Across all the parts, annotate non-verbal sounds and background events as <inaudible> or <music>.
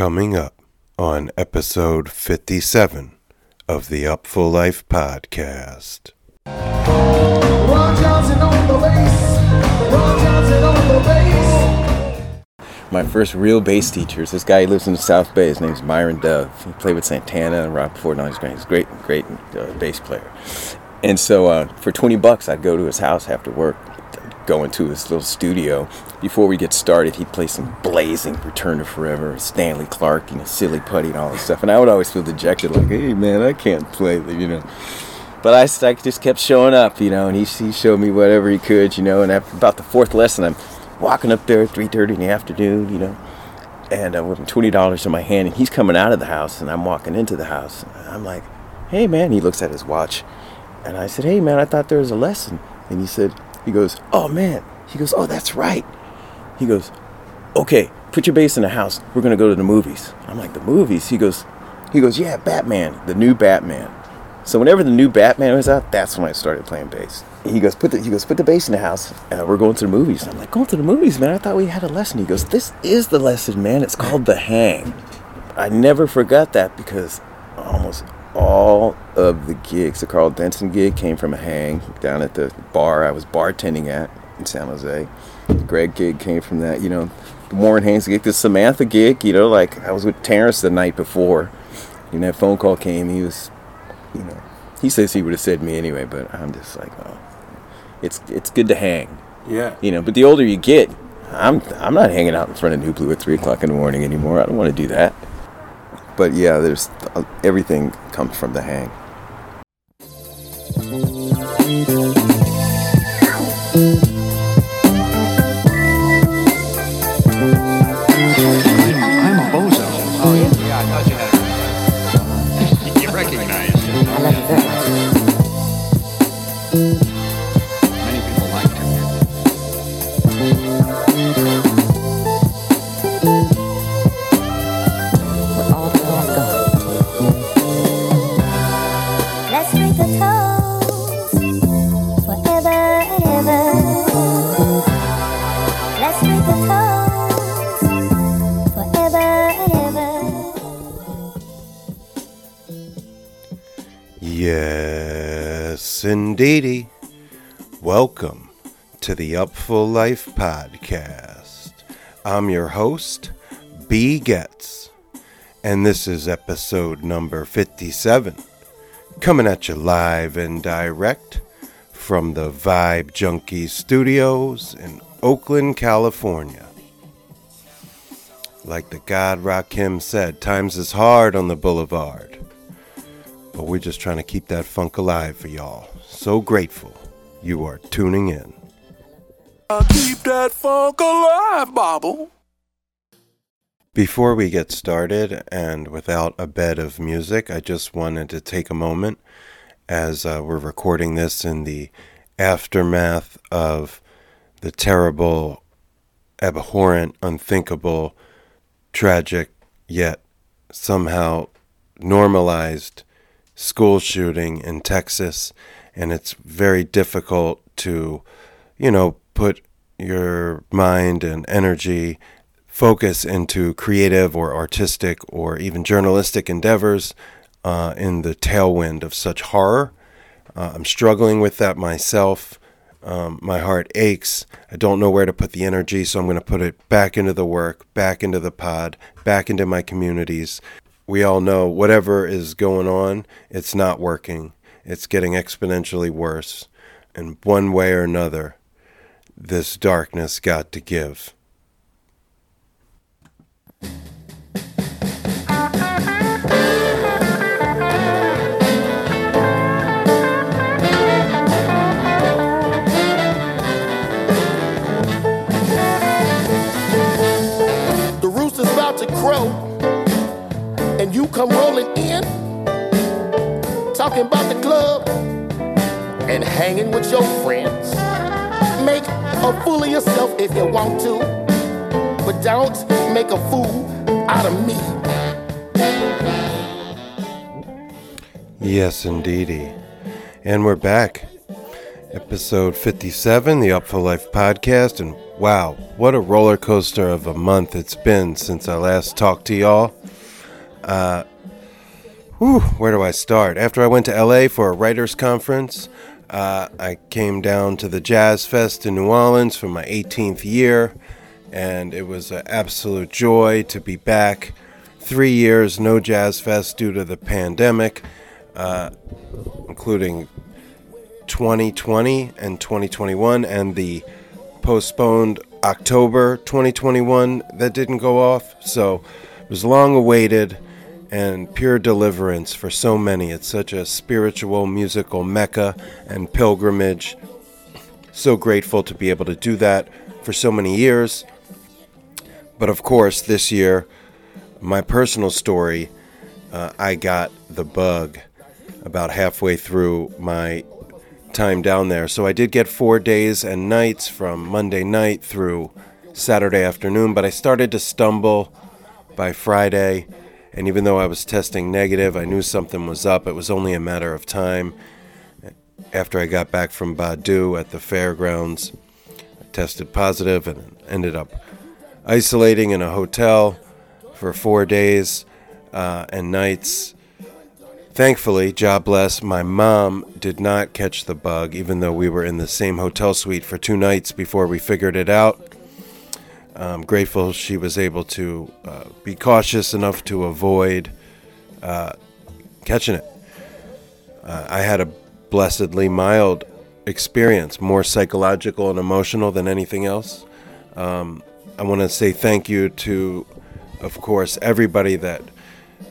Coming up on episode 57 of the Upful Life podcast. Ron Johnson on the bass. Ron Johnson on the bass. My first real bass teacher is this guy. He lives in the South Bay. His name's Myron Dove. He played with Santana and Robben Ford. He's great. He's a great, great uh, bass player. And so uh, for 20 bucks, I'd go to his house after work go into his little studio. Before we get started, he'd play some blazing Return to Forever, Stanley Clarke, you know, Silly Putty and all this stuff. And I would always feel dejected, like, hey man, I can't play, you know. But I, I just kept showing up, you know, and he, he showed me whatever he could, you know. And after about the fourth lesson, I'm walking up there at 3.30 in the afternoon, you know, and uh, with $20 in my hand, and he's coming out of the house, and I'm walking into the house. I'm like, hey man, he looks at his watch. And I said, hey man, I thought there was a lesson. And he said, he goes, Oh man. He goes, Oh, that's right. He goes, Okay, put your bass in the house. We're gonna go to the movies. I'm like, The movies? He goes, he goes, Yeah, Batman, the new Batman. So whenever the new Batman was out, that's when I started playing bass. He goes, put the he goes, put the bass in the house. and we're going to the movies. I'm like, going to the movies, man. I thought we had a lesson. He goes, this is the lesson, man. It's called the hang. I never forgot that because almost all of the gigs. The Karl Denson gig came from a hang down at the bar I was bartending at in San Jose. The Gregg gig came from that. You know, the Warren Haynes gig, the Samantha gig. You know, like I was with Terrence the night before. And that phone call came. He was, you know, he says he would have said me anyway, but I'm just like, oh, it's it's good to hang. Yeah. You know, but the older you get, I'm I'm not hanging out in front of Nublu at three o'clock in the morning anymore. I don't want to do that but yeah, there's uh, everything comes from the hang. I'm indeedy. Welcome to the Upful Life podcast. I'm your host, B. Getz, and this is episode number 57, coming at you live and direct from the Vibe Junkie Studios in Oakland, California. Like the God Rakim said, times is hard on the boulevard. But we're just trying to keep that funk alive for y'all so grateful you are tuning in. keep that funk alive, Bobble. Before we get started, and without a bed of music, I just wanted to take a moment as uh, we're recording this in the aftermath of the terrible, abhorrent, unthinkable, tragic, yet somehow normalized school shooting in Texas and it's very difficult to, you know, put your mind and energy focus into creative or artistic or even journalistic endeavors uh, in the tailwind of such horror. Uh, I'm struggling with that myself. Um, my heart aches. I don't know where to put the energy, so I'm going to put it back into the work, back into the pod, back into my communities. We all know whatever is going on, it's not working. It's getting exponentially worse. And one way or another, this darkness got to give. Come rolling in talking about the club and hanging with your friends. Make a fool of yourself if you want to, but don't make a fool out of me. Yes, indeedy. And we're back. episode 57, the Upful Life podcast. And wow, what a roller coaster of a month it's been since I last talked to y'all. Uh, whew, where do I start? After I went to LA for a writers' conference, uh, I came down to the Jazz Fest in New Orleans for my 18th year, and it was an absolute joy to be back. Three years, no Jazz Fest due to the pandemic, uh, including 2020 and 2021 and the postponed October 2021 that didn't go off. So it was long awaited and pure deliverance for so many. It's such a spiritual, musical mecca and pilgrimage. So grateful to be able to do that for so many years. But of course, this year, my personal story, uh, I got the bug about halfway through my time down there. So I did get four days and nights from Monday night through Saturday afternoon, but I started to stumble by Friday. And even though I was testing negative, I knew something was up. It was only a matter of time. After I got back from Badu at the fairgrounds, I tested positive and ended up isolating in a hotel for four days uh, and nights Thankfully, Jah bless, my mom did not catch the bug, even though we were in the same hotel suite for two nights before we figured it out. I'm grateful she was able to uh, be cautious enough to avoid uh, catching it. Uh, I had a blessedly mild experience, more psychological and emotional than anything else. Um, I want to say thank you to, of course, everybody that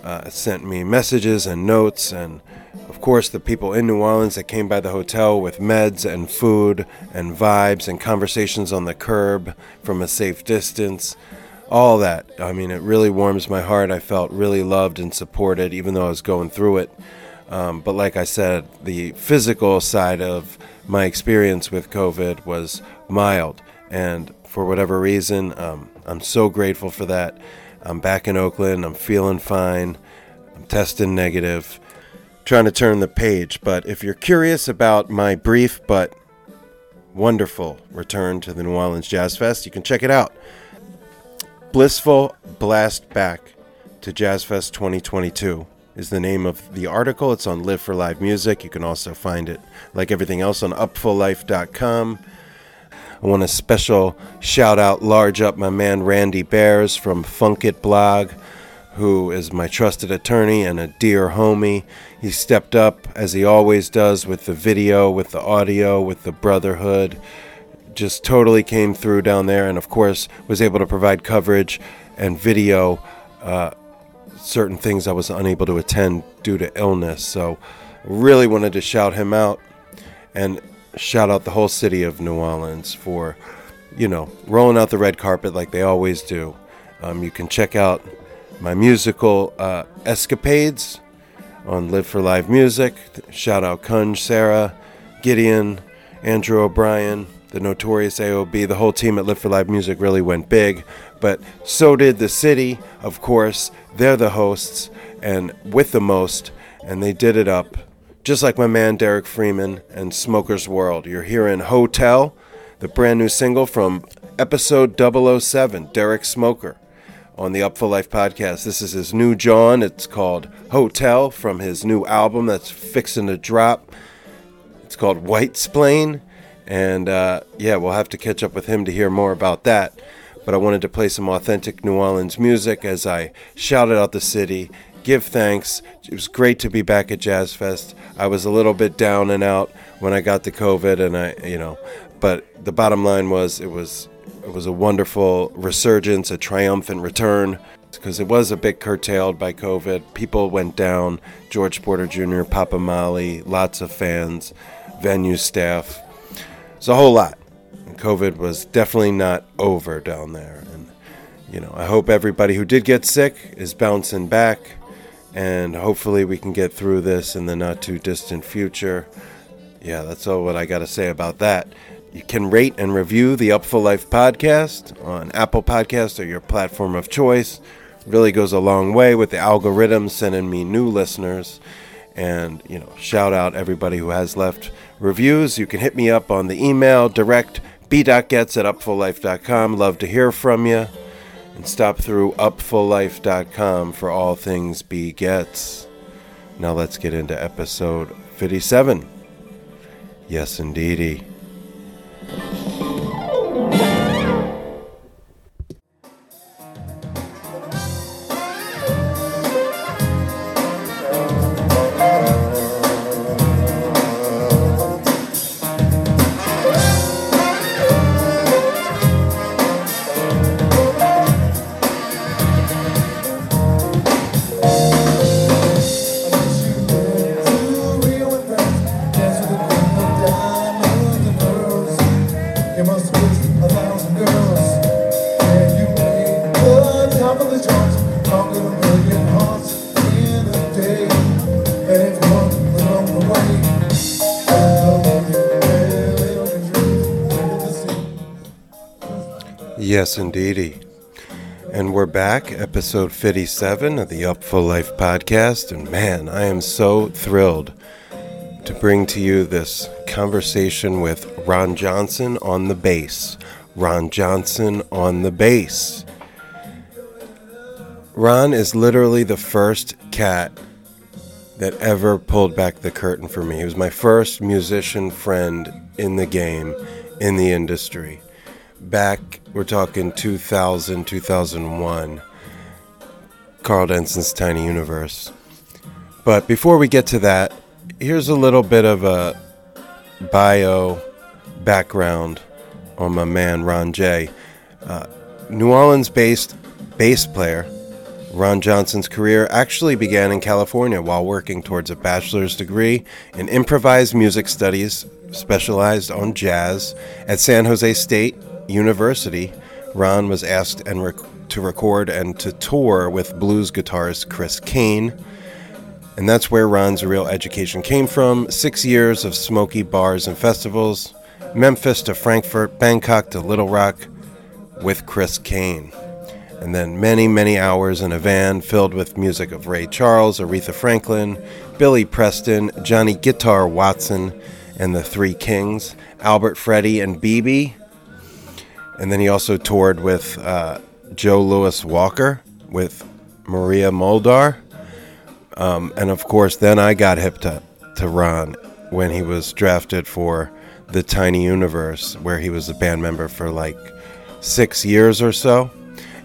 uh, sent me messages and notes, and of course, the people in New Orleans that came by the hotel with meds and food and vibes and conversations on the curb from a safe distance. All that. I mean, it really warms my heart. I felt really loved and supported, even though I was going through it. Um, but like I said, the physical side of my experience with COVID was mild. And for whatever reason, um, I'm so grateful for that. I'm back in Oakland. I'm feeling fine. I'm testing negative. Trying to turn the page. But if you're curious about my brief but wonderful return to the New Orleans Jazz Fest, you can check it out. Blissful Blast Back to Jazz Fest 2022 is the name of the article. It's on Live for Live Music. You can also find it, like everything else, on upfullife.com. I want a special shout out, large up my man Randy Bears from Funk It Blog, who is my trusted attorney and a dear homie. He stepped up, as he always does, with the video, with the audio, with the brotherhood. Just totally came through down there, and of course, was able to provide coverage and video. Uh, certain things I was unable to attend due to illness. So, really wanted to shout him out. And shout out the whole city of New Orleans for, you know, rolling out the red carpet like they always do. Um, you can check out my musical uh, escapades on Live for Live Music. Shout out Kunj, Sarah, Gideon, Andrew O'Brien, the notorious AOB. The whole team at Live for Live Music really went big, but so did the city, of course. They're the hosts and with the most, and they did it up just like my man Derrick Freeman and Smoker's World. You're hearing Hotel, the brand new single from episode 007, Derrick Smoker, on the Upful Life podcast. This is his new John. It's called Hotel from his new album that's fixing to drop. It's called White Splain. And uh, yeah, we'll have to catch up with him to hear more about that. But I wanted to play some authentic New Orleans music as I shouted out the city give thanks. It was great to be back at Jazz Fest. I was a little bit down and out when I got the COVID, and I, you know, but the bottom line was it was it was a wonderful resurgence, a triumphant return because it was a bit curtailed by COVID. People went down. George Porter Jr., Papa Mali, lots of fans, venue staff. It's a whole lot. And COVID was definitely not over down there. And, you know, I hope everybody who did get sick is bouncing back and hopefully we can get through this in the not too distant future. Yeah, that's all what I got to say about that. You can rate and review the Upful Life podcast on Apple Podcast or your platform of choice. Really goes a long way with the algorithm sending me new listeners. And, you know, shout out everybody who has left reviews. You can hit me up on the email direct b.getz at upfullife.com. Love to hear from you. And stop through upfullife.com for all things B Getz. Now let's get into episode 57. Yes, indeedy. Thank you. Yes, indeedy. And we're back, episode 57 of the Upful Life podcast. And man, I am so thrilled to bring to you this conversation with Ron Johnson on the bass. Ron Johnson on the bass. Ron is literally the first cat that ever pulled back the curtain for me. He was my first musician friend in the game, in the industry. Back, we're talking 2000, 2001, Karl Denson's Tiny Universe. But before we get to that, here's a little bit of a bio background on my man Ron J. Uh, New Orleans based bass player, Ron Johnson's career actually began in California while working towards a bachelor's degree in improvised music studies, specialized on jazz at San Jose State University. Ron was asked and rec- to record and to tour with blues guitarist Chris Cain. And that's where Ron's real education came from. Six years of smoky bars and festivals, Memphis to Frankfurt, Bangkok to Little Rock with Chris Cain. And then many, many hours in a van filled with music of Ray Charles, Aretha Franklin, Billy Preston, Johnny Guitar Watson, and the Three Kings, Albert Freddie, and BB. And then he also toured with uh, Joe Louis Walker, with Maria Muldaur. Um, and of course, then I got hip to, to Ron when he was drafted for the Tiny Universe, where he was a band member for like six years or so.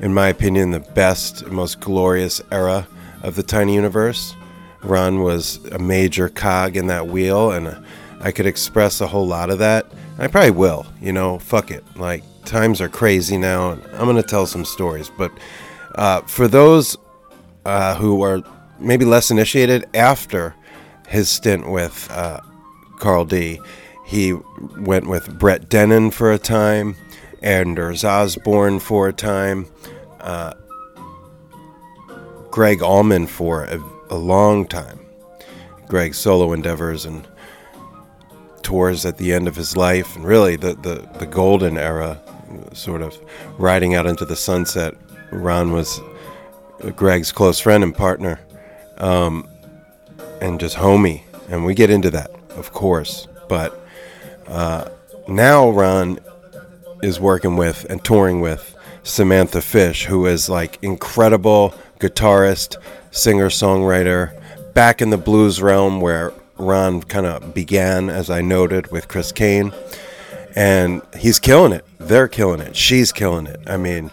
In my opinion, the best, most glorious era of the Tiny Universe. Ron was a major cog in that wheel, and I could express a whole lot of that. I probably will, you know, fuck it. Like, times are crazy now, and I'm going to tell some stories. But uh, for those uh, who are maybe less initiated, after his stint with uh, Karl D, he went with Brett Dennen for a time, Anders Osborne for a time, uh, Gregg Allman for a, a long time. Gregg's solo endeavors and tours at the end of his life, and really the, the, the golden era, sort of riding out into the sunset. Ron was Gregg's close friend and partner, um, and just homie. And we get into that, of course. But uh, now Ron is working with and touring with Samantha Fish, who is like incredible guitarist, singer, songwriter, back in the blues realm where Ron kind of began, as I noted, with Chris Cain. And he's killing it. They're killing it. She's killing it. I mean,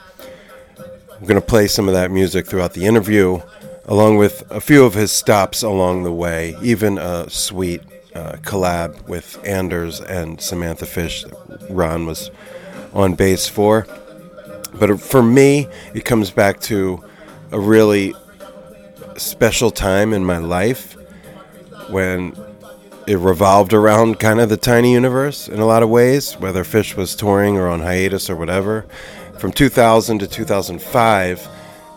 I'm going to play some of that music throughout the interview, along with a few of his stops along the way, even a sweet uh, collab with Anders and Samantha Fish Ron was on bass for. But for me, it comes back to a really special time in my life when it revolved around kind of the tiny universe in a lot of ways, whether Phish was touring or on hiatus or whatever. From 2000 to 2005,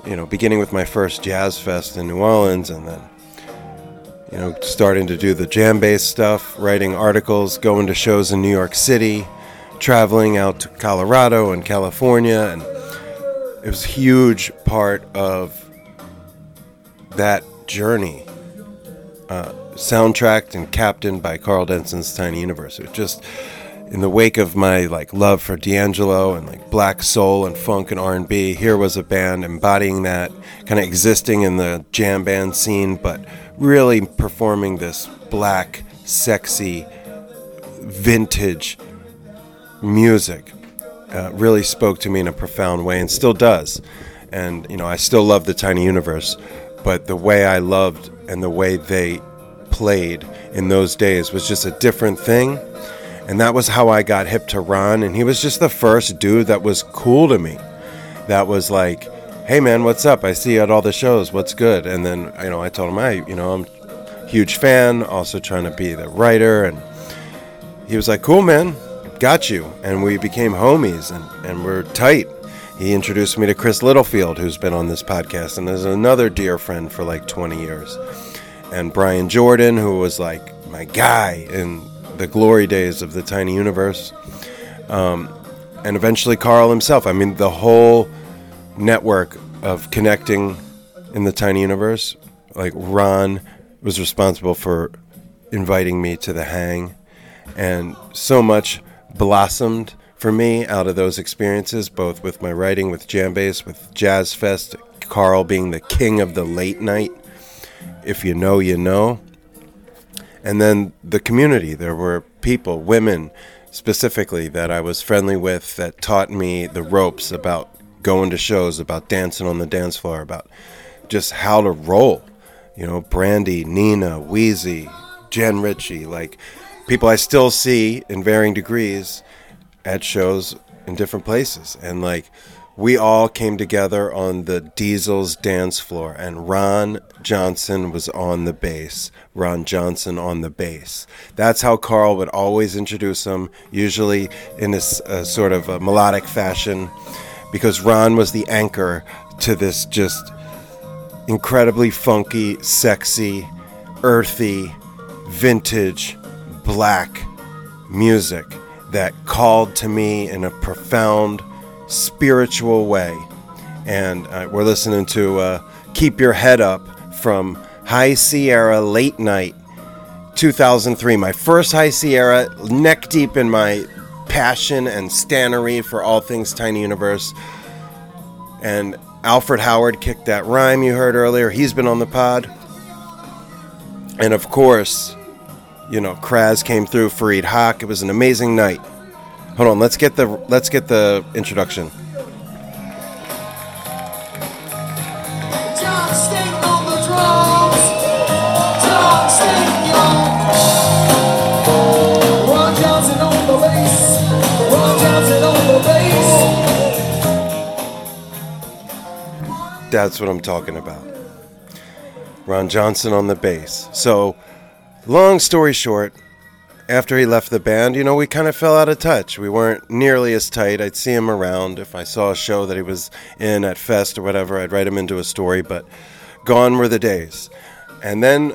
you know, beginning with my first jazz fest in New Orleans and then, you know, starting to do the jam based stuff, writing articles, going to shows in New York City, traveling out to Colorado and California. And it was a huge part of that journey uh, soundtracked and captained by Karl Denson's Tiny Universe. It just in the wake of my like love for D'Angelo and like black soul and funk and R&B, here was a band embodying that, kind of existing in the jam band scene, but really performing this black, sexy, vintage music. Uh, really spoke to me in a profound way and still does. And you know, I still love the Tiny Universe, but the way I loved and the way they played in those days was just a different thing and that was how I got hip to Ron. And he was just the first dude that was cool to me. That was like, hey man, what's up? I see you at all the shows. What's good? And then, you know, I told him, I, you know, I'm a huge fan, also trying to be the writer. And he was like, cool man, got you. And we became homies and, and we're tight. He introduced me to Chris Littlefield, who's been on this podcast and is another dear friend for like 20 years. And Brian Jordan, who was like my guy in the glory days of the tiny universe. Um, and eventually Karl himself. I mean, the whole network of connecting in the tiny universe. Like Ron was responsible for inviting me to the hang, and so much blossomed for me out of those experiences, both with my writing, with Jambase, with Jazz Fest, Karl being the king of the late night. If you know, you know and then the community. There were people, women specifically, that I was friendly with that taught me the ropes about going to shows, about dancing on the dance floor, about just how to roll. You know, Brandy, Nina, Wheezy, Jen Ritchie, like people I still see in varying degrees at shows in different places. And like, we all came together on the Diesel's dance floor, and Ron Johnson was on the bass. Ron Johnson on the bass. That's how Karl would always introduce him, usually in a, a sort of a melodic fashion, because Ron was the anchor to this just incredibly funky, sexy, earthy, vintage, black music that called to me in a profound, spiritual way. And uh, we're listening to uh, Keep Your Head Up from High Sierra Late Night 2003. My first High Sierra, neck deep in my passion and stannery for all things Tiny Universe. And Alfred Howard kicked that rhyme you heard earlier. He's been on the pod. And of course, you know, Kraz came through, Fareed Haque. It was an amazing night. Hold on, let's get the let's get the introduction. That's what I'm talking about. Ron Johnson on the bass. So, long story short, after he left the band, you know, we kind of fell out of touch. We weren't nearly as tight. I'd see him around. If I saw a show that he was in at Fest or whatever, I'd write him into a story, but gone were the days. And then,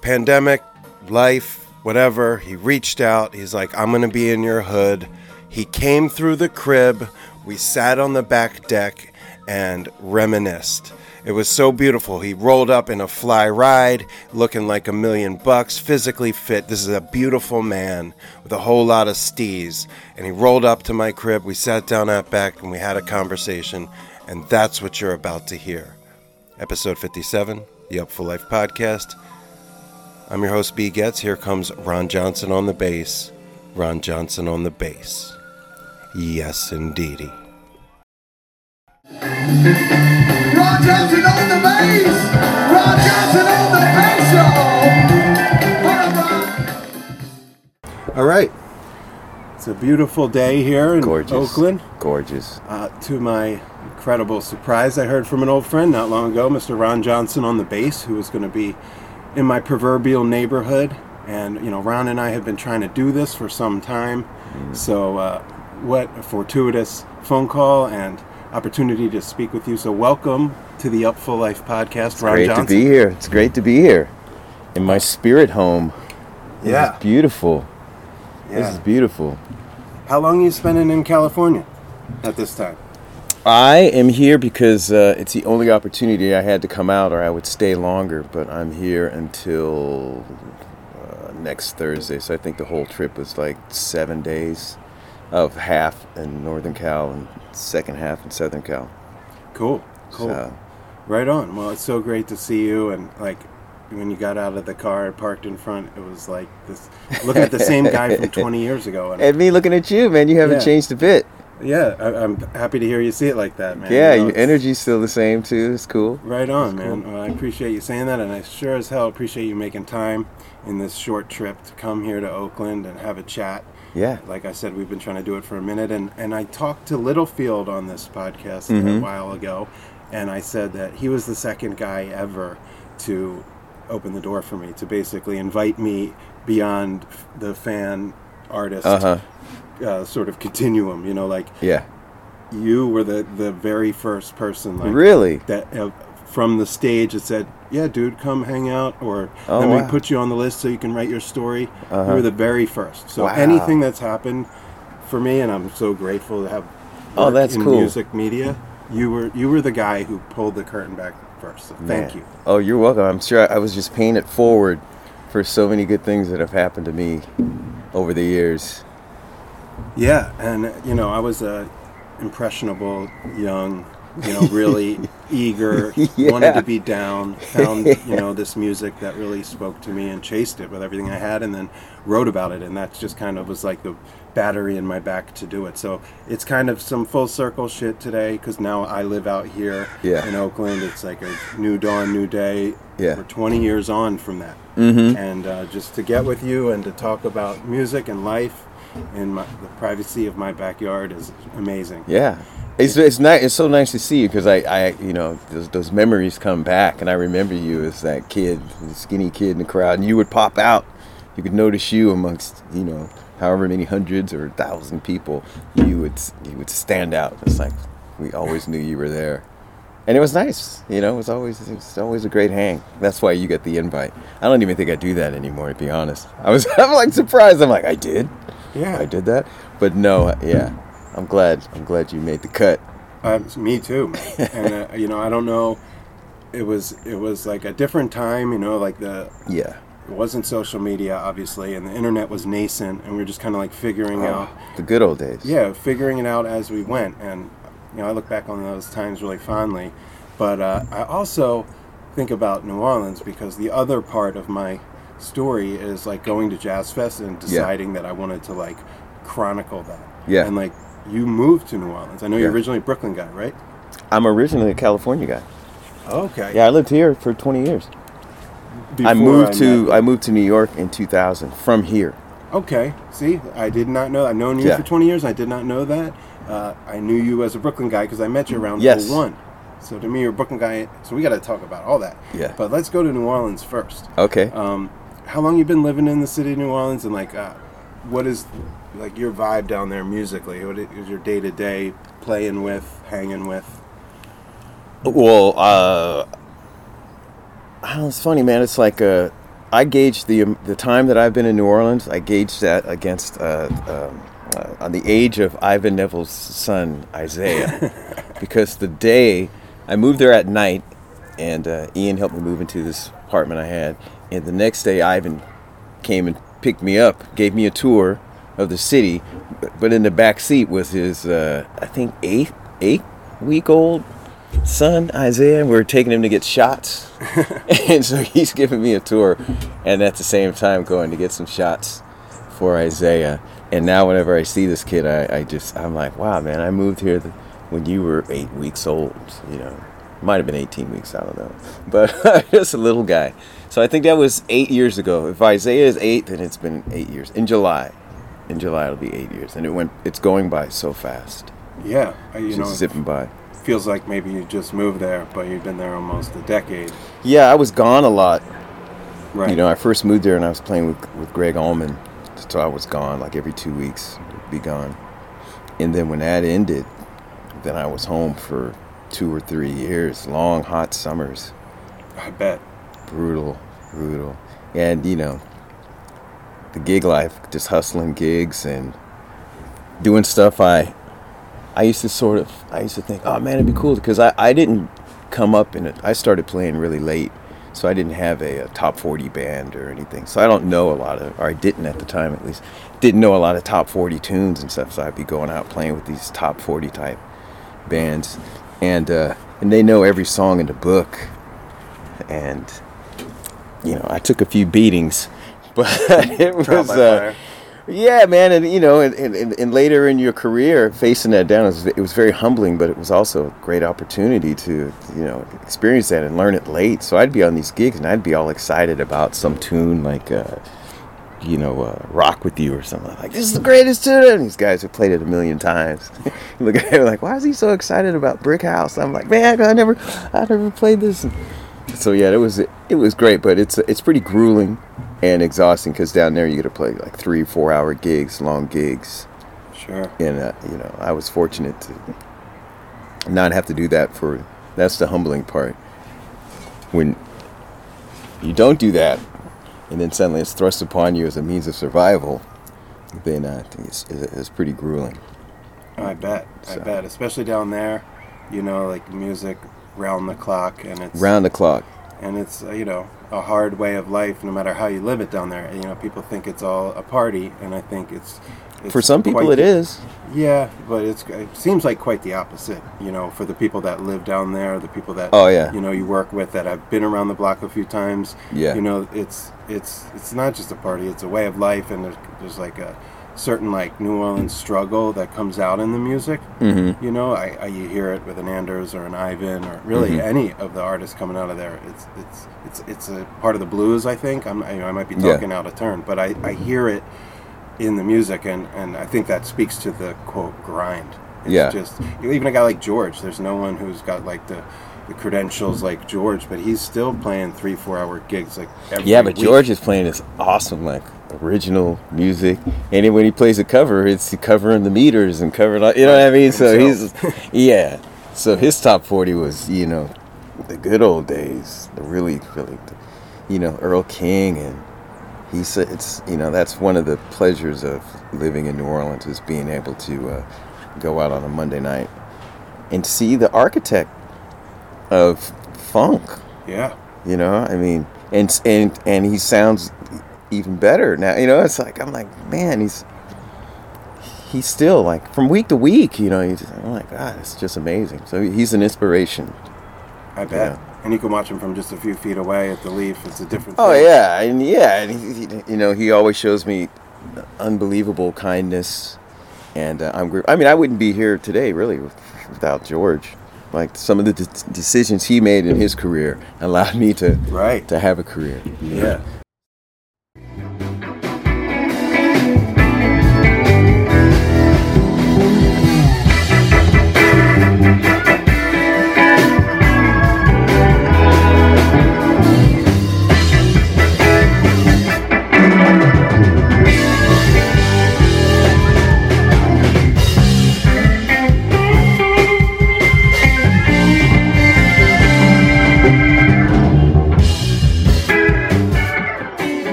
pandemic, life, whatever, he reached out. He's like, I'm going to be in your hood. He came through the crib. We sat on the back deck and reminisced. It was so beautiful. He rolled up in a fly ride, looking like a million bucks, physically fit. This is a beautiful man with a whole lot of stees. And he rolled up to my crib. We sat down out back and we had a conversation. And that's what you're about to hear. Episode 57, the Upful Life podcast. I'm your host, B Getz. Here comes Ron Johnson on the bass. Ron Johnson on the bass. Yes, indeedy. Ron Johnson on the bass. Ron Johnson on the bass, y'all. What up, Ron? All right. It's a beautiful day here in Gorgeous. Oakland. Gorgeous. Uh, to my incredible surprise, I heard from an old friend not long ago, Mr. Ron Johnson on the bass, who was going to be in my proverbial neighborhood. And, you know, Ron and I have been trying to do this for some time. So, uh, what a fortuitous phone call and opportunity to speak with you. So, welcome to the Upful Life podcast, Ron great Johnson. to be here. It's great to be here in my spirit home. This Yeah. is beautiful. This is beautiful. How long are you spending in California at this time? I am here because uh, it's the only opportunity I had to come out, or I would stay longer. But I'm here until uh, next Thursday, so I think the whole trip was like seven days, of half in Northern Cal and second half in Southern Cal. Cool. Cool. So, Right on. Well, it's so great to see you. And like when you got out of the car and parked in front, it was like this looking at the same guy from <laughs> 20 years ago. And and me looking at you, man, you haven't Yeah. changed a bit. yeah, I, I'm happy to hear you see it like that, man. yeah, You know, your energy's still the same too. It's cool. Right on, man. Well, I appreciate you saying that, and I sure as hell appreciate you making time in this short trip to come here to Oakland and have a chat. Yeah. Like I said, we've been trying to do it for a minute, and, and I talked to Littlefield on this podcast Mm-hmm. a while ago, and I said that he was the second guy ever to open the door for me, to basically invite me beyond the fan artist Uh-huh. uh, sort of continuum. You know, like Yeah. you were the, the very first person, like Really? that uh, from the stage that said, "Yeah, dude, come hang out," or Oh, "Let me put you on the list so you can write your story." Uh-huh. You were the very first. So Wow. anything that's happened for me, and I'm so grateful to have. Oh, that's in cool. Music media. You were you were the guy who pulled the curtain back first. So thank you. Oh, you're welcome. I'm sure I was just paying it forward for so many good things that have happened to me over the years. Yeah, and you know, I was a impressionable young, you know, really <laughs> eager, Yeah. wanted to be down, found you know this music that really spoke to me and chased it with everything I had, and then wrote about it, and that just kind of was like the battery in my back to do it. So it's kind of some full circle shit today because now I live out here Yeah. in Oakland. It's like a new dawn, new day. Yeah. we're 20 years on from that, mm-hmm. and uh, just to get with you and to talk about music and life in my, the privacy of my backyard is amazing. Yeah. It's it's nice. It's so nice to see you because I, I you know those, those memories come back and I remember you as that kid, the skinny kid in the crowd, and you would pop out. You could notice you amongst you know however many hundreds or thousand people. You would you would stand out. It's like we always knew you were there, and it was nice. You know, it was always it was always a great hang. That's why you get the invite. I don't even think I do that anymore. To be honest, I was <laughs> I'm like surprised. I'm like I did. Yeah. I did that. But no, yeah. I'm glad. I'm glad you made the cut. Um, me too, <laughs> and uh, you know, I don't know. It was it was like a different time, you know, like the Yeah. it wasn't social media obviously, and the internet was nascent, and we were just kind of like figuring out, The good old days. yeah, figuring it out as we went. And you know, I look back on those times really fondly. But uh, I also think about New Orleans because the other part of my story is like going to Jazz Fest and deciding that I wanted to like chronicle that. Yeah. And like you moved to New Orleans. I know you're originally a Brooklyn guy, right? I'm originally a California guy. Okay. Yeah, I lived here for 20 years. I Before moved to I moved to New York in 2000 from here. Okay. See, I did not know. I've known you Yeah. for 20 years. I did not know that. Uh, I knew you as a Brooklyn guy because I met you around Yes. 01. So to me, you're a Brooklyn guy. So we got to talk about all that. Yeah. But let's go to New Orleans first. Okay. Um, how long you been living in the city of New Orleans, and like, uh, what is like your vibe down there musically? What is your day to day playing with, hanging with? Well, uh, I don't it's funny, man. It's like uh, I gauge the um, the time that I've been in New Orleans. I gauge that against uh, um, uh, on the age of Ivan Neville's son Isaiah, <laughs> because the day I moved there at night, and uh, Ian helped me move into this apartment I had, and the next day Ivan came and picked me up, gave me a tour of the city, but- in the back seat was his uh, I think eight eight week old son Isaiah. and We were taking him to get shots, <laughs> and so he's giving me a tour, and at the same time going to get some shots for Isaiah. And now whenever I see this kid, I, I just I'm like, wow, man, I moved here when you were eight weeks old. You know, might have been 18 weeks, I don't know, <laughs> but <laughs> just a little guy. So I think that was eight years ago. If Isaiah is eight, then it's been eight years. In July, in July it'll be eight years, and it went. It's going by so fast. Yeah, uh, you It's know, just zipping by. feels like maybe you just moved there, but you've been there almost a decade. Yeah, I was gone a lot. Right. You know, I first moved there and I was playing with, with Gregg Allman. So I was gone like every two weeks, be gone. And then when that ended, then I was home for two or three years, long, hot summers. I bet. Brutal, brutal. And, you know, the gig life, just hustling gigs and doing stuff I I used to sort of, I used to think, oh man, it'd be cool because I, I didn't come up in it. I started playing really late, so I didn't have a, a top 40 band or anything. So I don't know a lot of, or I didn't at the time at least, didn't know a lot of top 40 tunes and stuff. So I'd be going out playing with these top 40 type bands, and uh, and they know every song in the book, and you know I took a few beatings, but <laughs> it was. Uh, yeah, man, and you know, and, and, and later in your career, facing that down, it was, it was very humbling, but it was also a great opportunity to, you know, experience that and learn it late. So I'd be on these gigs and I'd be all excited about some tune like, uh, you know, uh, "Rock with You" or something like. This is the greatest tune. And these guys have played it a million times. <laughs> Look at him <laughs> like, why is he so excited about Brick House? I'm like, man, I never, I never played this. So yeah, it was it was great, but it's it's pretty grueling and exhausting because down there you get to play like three, four hour gigs, long gigs, Sure. and uh, you know I was fortunate to not have to do that for. That's the humbling part. When you don't do that, and then suddenly it's thrust upon you as a means of survival, then uh, I think it's, it's pretty grueling. I bet. I bet. Especially down there, you know, like music round the clock, and it's Round the clock. and it's uh, you know a hard way of life, no matter how you live it down there. And, you know, people think it's all a party, and I think it's, it's For some people, it the- is. Yeah, but it's it seems like quite the opposite. You know, for the people that live down there, the people that Oh, yeah. you know you work with that I've been around the block a few times. Yeah. you know, it's it's it's not just a party; it's a way of life, and there's there's like a certain like New Orleans struggle that comes out in the music. Mm-hmm. You know, I, I you hear it with an Anders or an Ivan or really Mm-hmm. any of the artists coming out of there. It's it's it's it's a part of the blues. I think I'm I, I might be Yeah. talking out of turn, but I, I hear it in the music, and, and I think that speaks to the quote grind. It's Yeah. just even a guy like George. There's no one who's got like the, the credentials like George, but he's still playing three four hour gigs like every Yeah, but week. George is playing this awesome, like original music, and then when he plays a cover, it's covering the meters and covering, all, you know what I mean. So he's, <laughs> yeah. So his top forty was, you know, the good old days, the really, really, you know, Earl King, and he said it's, you know, that's one of the pleasures of living in New Orleans is being able to uh, go out on a Monday night and see the architect of funk yeah. you know i mean and and and he sounds even better now you know it's like i'm like man he's he's still like from week to week you know he's oh my god it's just amazing so he's an inspiration I bet. And you can watch him from just a few feet away at the Leaf. It's a different. oh thing. yeah and yeah and he, he- you know he always shows me unbelievable kindness and uh, i'm i mean i wouldn't be here today really without george like some of the de- decisions he made in his career allowed me to Right. to have a career Yeah.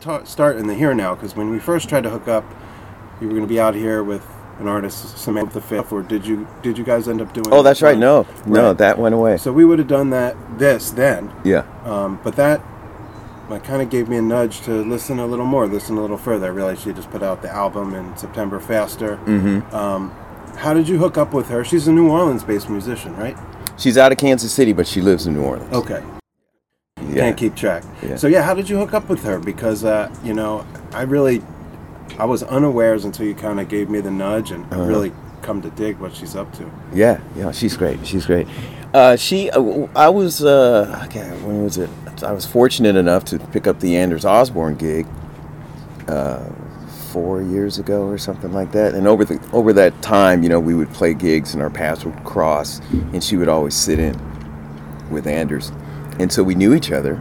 Ta- start in the here now because when we first tried to hook up, you were going to be out here with an artist, Samantha the Fifth, or did you did you guys end up doing? oh that's right no no Right. that went away So we would have done that this then, yeah um, but that like, kind of gave me a nudge to listen a little more, listen a little further. I realized she just put out the album in September Faster. Mm-hmm. Um, how did you hook up with her? She's a New Orleans-based musician, right? She's out of Kansas City, but she lives in New Orleans. Okay. Yeah. can't keep track. Yeah. So yeah, how did you hook up with her? Because uh, you know, I really, I was unawares until you kind of gave me the nudge, and Uh-huh. I really come to dig what she's up to. Yeah, yeah, she's great. She's great. Uh, she, uh, I was, uh, okay, when was it? I was fortunate enough to pick up the Anders Osborne gig uh, four years ago or something like that. And over the over that time, you know, we would play gigs and our paths would cross, and she would always sit in with Anders, and so we knew each other.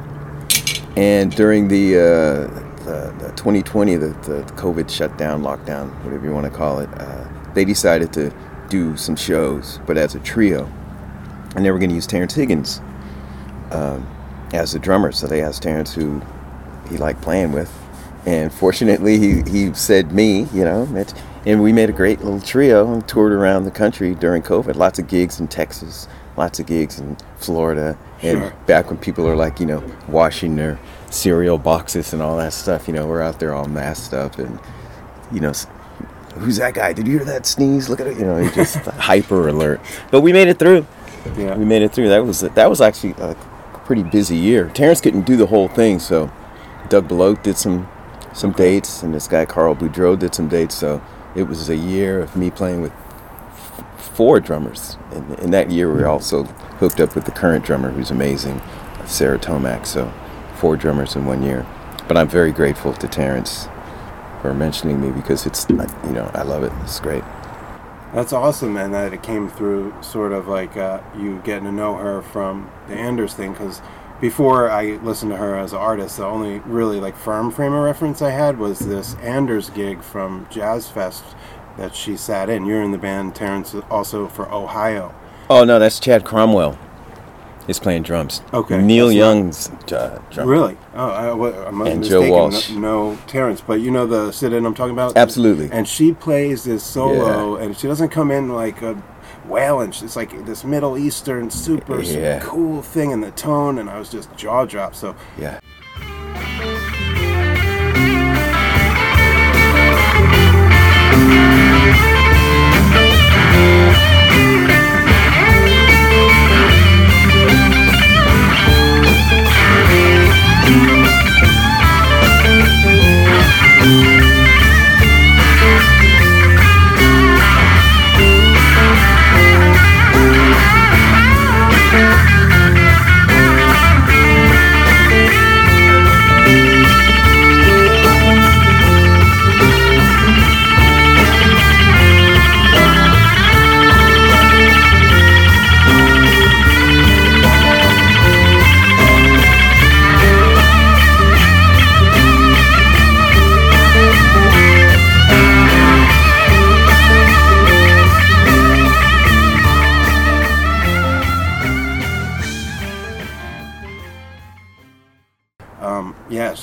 And during the uh, the, the 2020, the, the COVID shutdown, lockdown, whatever you want to call it, uh, they decided to do some shows, but as a trio, and they were going to use Terrence Higgins um, as the drummer. So they asked Terrence who he liked playing with, and fortunately, he, he said me, you know, and we made a great little trio and toured around the country during COVID. Lots of gigs in Texas, lots of gigs in Florida, and Sure. back when people are like, you know, washing their cereal boxes and all that stuff. You know, we're out there all masked up, and you know, who's that guy? Did you hear that sneeze? Look at it. You know, just <laughs> hyper alert. But we made it through. Yeah. We made it through. That was that was actually a pretty busy year. Terrence couldn't do the whole thing, so Doug Belote did some some dates, and this guy Carl Boudreau did some dates. So it was a year of me playing with four drummers. And in that year, we also hooked up with the current drummer, who's amazing, Sarah Tomek. So four drummers in one year. But I'm very grateful to Terrence for mentioning me because it's you know I love it. It's great. That's awesome, man. That it came through sort of like uh, you getting to know her from the Anders thing. Because before I listened to her as an artist, the only really like firm frame of reference I had was this Anders gig from Jazz Fest that she sat in. You're in the band, Terrence, also for Ohio. Oh no, that's Chad Cromwell. He's playing drums. Okay, Neil that's Young's uh, drummer. Really? Oh, I, wa- I'm And mistaken. Joe Walsh. No, no Terrence, but you know the sit-in I'm talking about. Absolutely. And she plays this solo, and she doesn't come in like a wailing. It's like this Middle Eastern super, super cool thing in the tone, and I was just jaw dropped. So Yeah. Yeah,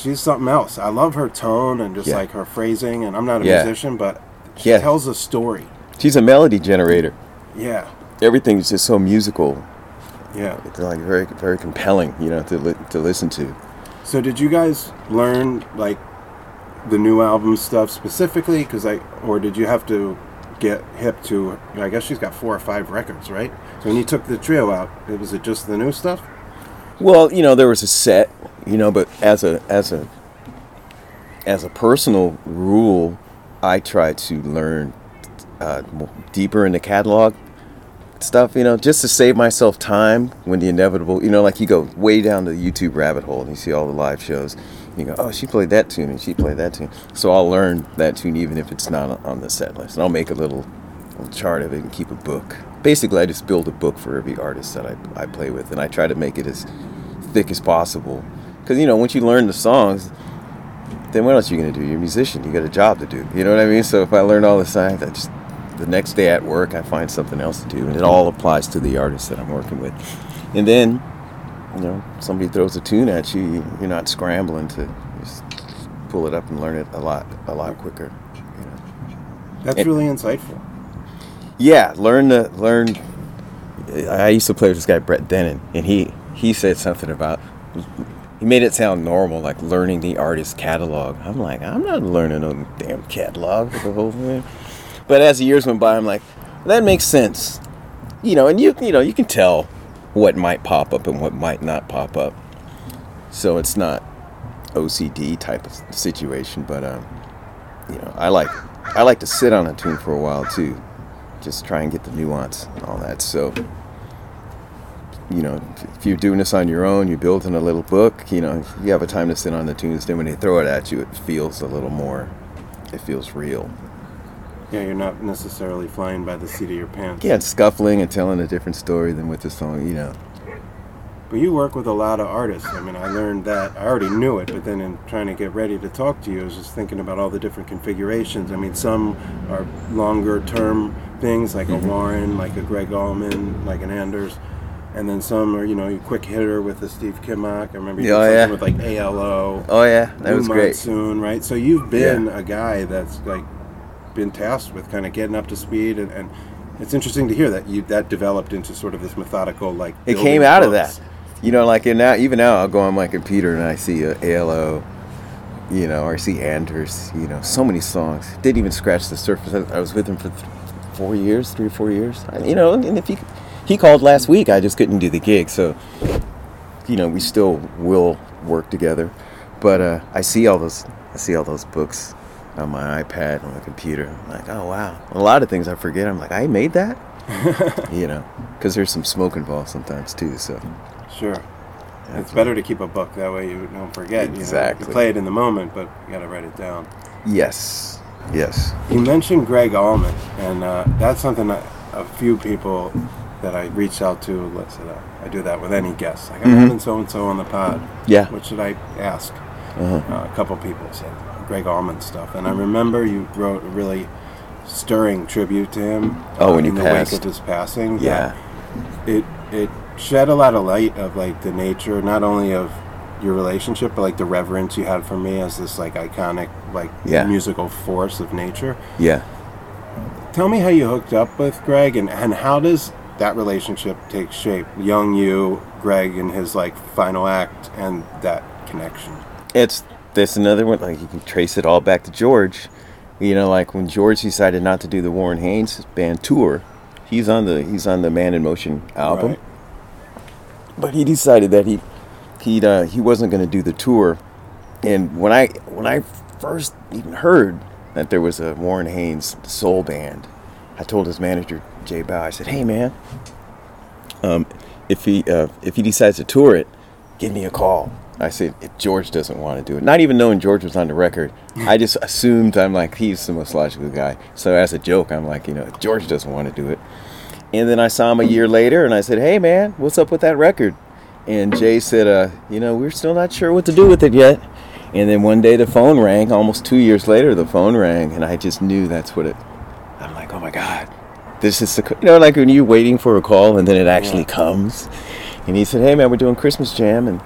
she's something else. I love her tone and just Yeah. like her phrasing. And I'm not a Yeah. musician, but she Yeah. tells a story. She's a melody generator. Yeah, Everything's just so musical. yeah. It's like very, very compelling, you know, to li- to listen to. So did you guys learn like the new album stuff specifically? Because I, or did you have to get hip to? I guess she's got four or five records, right? So when you took the trio out, it was it just the new stuff? Well, you know, there was a set, you know, but as a as a as a personal rule, I try to learn uh, deeper in the catalog stuff, you know, just to save myself time when the inevitable, you know, like you go way down the YouTube rabbit hole and you see all the live shows. You go, oh, she played that tune and she played that tune. So I'll learn that tune even if it's not on the set list. And I'll make a little, little chart of it and keep a book. Basically, I just build a book for every artist that I, I play with. And I try to make it as thick as possible. Because, you know, once you learn the songs, then what else are you going to do? You're a musician. You got a job to do. You know what I mean? So if I learn all the songs, I just the next day at work I find something else to do, and it all applies to the artist that I'm working with. And then, you know, somebody throws a tune at you, you're not scrambling to just pull it up and learn it a lot, a lot quicker. You know. That's It- really insightful. Yeah, learn the learn. I used to play with this guy Brett Dennen, and he he said something about. He made it sound normal, like learning the artist catalog. I'm like, I'm not learning no damn catalog the whole thing. But as the years went by, I'm like, that makes sense. You know, and you you know you can tell what might pop up and what might not pop up. So it's not OCD type of situation, but um, you know, I like I like to sit on a tune for a while too just try and get the nuance and all that. So, you know, if you're doing this on your own, you're building a little book, you know, you have a time to sit on the tunes. Then when they throw it at you, it feels a little more, it feels real. Yeah, you're not necessarily flying by the seat of your pants. Yeah, it's scuffling and telling a different story than with the song, you know. But you work with a lot of artists. I mean, I learned that. I already knew it, but then in trying to get ready to talk to you, I was just thinking about all the different configurations. I mean, some are longer term things, like Mm-hmm. a Warren, like a Gregg Allman, like an Anders. And then some are, you know, you quick hitter with a Steve Kimock. I remember you Yeah, did yeah. something with like ALO. Oh yeah, that was great. Monsoon, right? So you've been a guy that's like been tasked with kind of getting up to speed, and, and it's interesting to hear that you that developed into sort of this methodical like. it came out of that. You know, like and now, even now, I'll go on my computer and I see a ALO, you know, or I see Anders, you know, so many songs. Didn't even scratch the surface. I, I was with him for th- four years, three or four years. I, you know, and if he he called last week, I just couldn't do the gig, so you know, we still will work together. But uh, I see all those, I see all those books on my iPad on my computer. I'm like, oh wow, a lot of things I forget. I'm like, I made that, <laughs> you know, because there's some smoke involved sometimes too. So Sure. It's better to keep a book that way you don't forget. you know. Exactly. You play it in the moment, but you got to write it down. yes, yes, You mentioned Gregg Allman, and uh, that's something that a few people that I reached out to. Let's say that I do that with any guest. Like I'm having so and so on the pod. Mm-hmm. Yeah. What should I ask? Uh-huh. Uh, a couple people said Gregg Allman stuff, and I remember you wrote a really stirring tribute to him. Oh, uh, when he in the wake of his passing. yeah, It it shed a lot of light of like the nature, not only of your relationship, but like the reverence you had for me as this like iconic like Yeah. musical force of nature. yeah. Tell me how you hooked up with Gregg and, and how does that relationship take shape? Young you, Gregg and his like final act and that connection. It's this another one. Like you can trace it all back to George. You know, like when George decided not to do the Warren Haynes band tour, he's on the he's on the Man in Motion album. Right. But he decided that he he uh, he wasn't going to do the tour. And when I when I first even heard that there was a Warren Haynes soul band, I told his manager Jay Bow. I said, "Hey man, um, if he uh, if he decides to tour it, give me a call." I said, "If George doesn't want to do it, not even knowing George was on the record, I just assumed I'm like he's the most logical guy. So as a joke, I'm like, you know, George doesn't want to do it." And then I saw him a year later, and I said, "Hey, man, what's up with that record?" And Jay said, uh, "You know, we're still not sure what to do with it yet." And then one day the phone rang. Almost two years later, the phone rang, and I just knew that's what it. I'm like, "Oh my God, this is the co-" you know, like when you're waiting for a call and then it actually comes." And he said, "Hey, man, we're doing Christmas Jam, and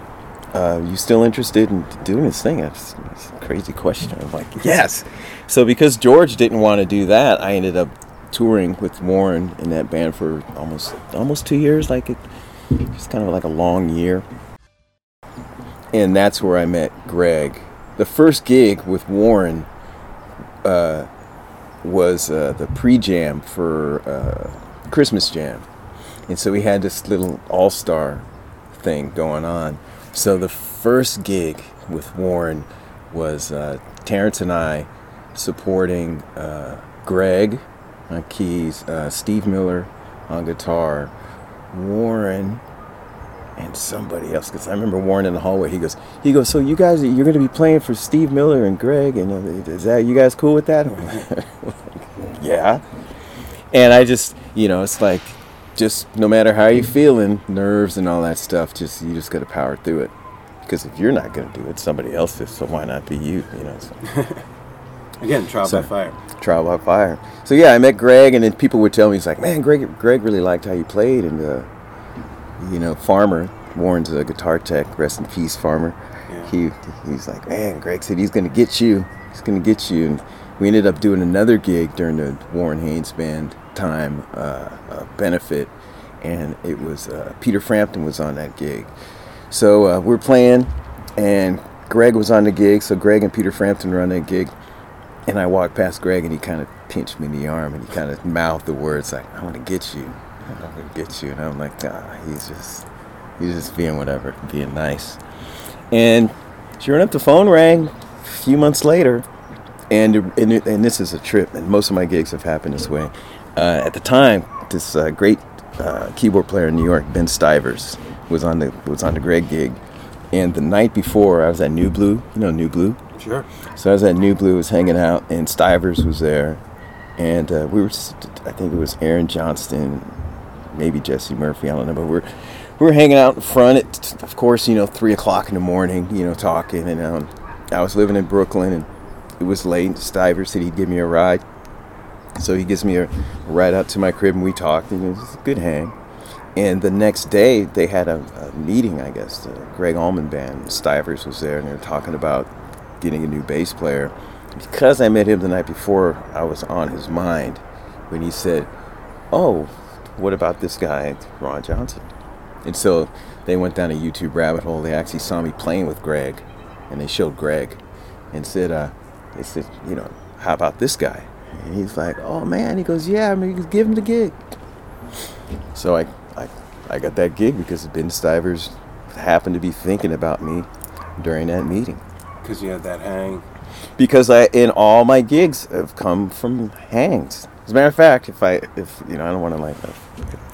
uh, you still interested in doing this thing?" That's, that's a crazy question. I'm like, "Yes." So because George didn't want to do that, I ended up touring with Warren in that band for almost almost two years. Like it, it's kind of like a long year. And that's where I met Gregg. The first gig with Warren uh, was uh, the pre-jam for uh, Christmas Jam, and so we had this little all-star thing going on. So the first gig with Warren was uh, Terrence and I supporting uh, Gregg on keys, uh, Steve Miller on guitar, Warren, and somebody else. Because I remember Warren in the hallway. He goes, he goes. So you guys, you're going to be playing for Steve Miller and Gregg, and uh, is that you guys cool with that? <laughs> Yeah. And I just, you know, it's like, just no matter how you're feeling, nerves and all that stuff, just you just got to power through it. Because if you're not going to do it, somebody else is. So why not be you? You know. So. Again, trial So- by fire. trial by fire. So yeah, I met Gregg, and then people would tell me, "He's like, man, Gregg, Gregg really liked how you played." And uh, you know, Farmer Warren's a guitar tech. Rest in peace, Farmer. Yeah. He he's like, man, Gregg said he's gonna get you. He's gonna get you. And we ended up doing another gig during the Warren Haynes band time uh, uh, benefit, and it was uh, Peter Frampton was on that gig. So uh, we're playing, and Gregg was on the gig. So Gregg and Peter Frampton were on that gig. And I walked past Gregg and he kind of pinched me in the arm and he kind of mouthed the words like, I'm going to get you. I'm going to get you. And I'm like, ah, he's just, he's just being whatever, being nice. And sure enough, the phone rang a few months later. And, and, and this is a trip, and most of my gigs have happened this way. Uh, at the time, this uh, great uh, keyboard player in New York, Ben Stivers, was on the was on the Gregg gig, and the night before I was at Nublu. You know Nublu. Sure. So I was at Nublu, was hanging out, and Stivers was there, and uh, we were, just, I think it was Aaron Johnston, maybe Jesse Murphy, I don't know, but we're we were hanging out in front at, of course, you know, three o'clock in the morning, you know, talking, and um, I was living in Brooklyn, and it was late. Stivers said he'd give me a ride, so he gives me a ride out to my crib, and we talked, and it was a good hang. And the next day, they had a, a meeting, I guess. The Gregg Allman Band, Stivers was there, and they were talking about getting a new bass player. because I met him the night before, I was on his mind when he said, "Oh, what about this guy, Ron Johnson?" And so they went down a YouTube rabbit hole. They actually saw me playing with Gregg, and they showed Gregg, and said, uh, "They said, you know, how about this guy?" And he's like, "Oh man," he goes, "Yeah, I mean, give him the gig." So I, I, I got that gig because Ben Stivers happened to be thinking about me during that meeting Because you had that hang. because I in all my gigs have come from hangs. As a matter of fact, if I if you know I don't want to like I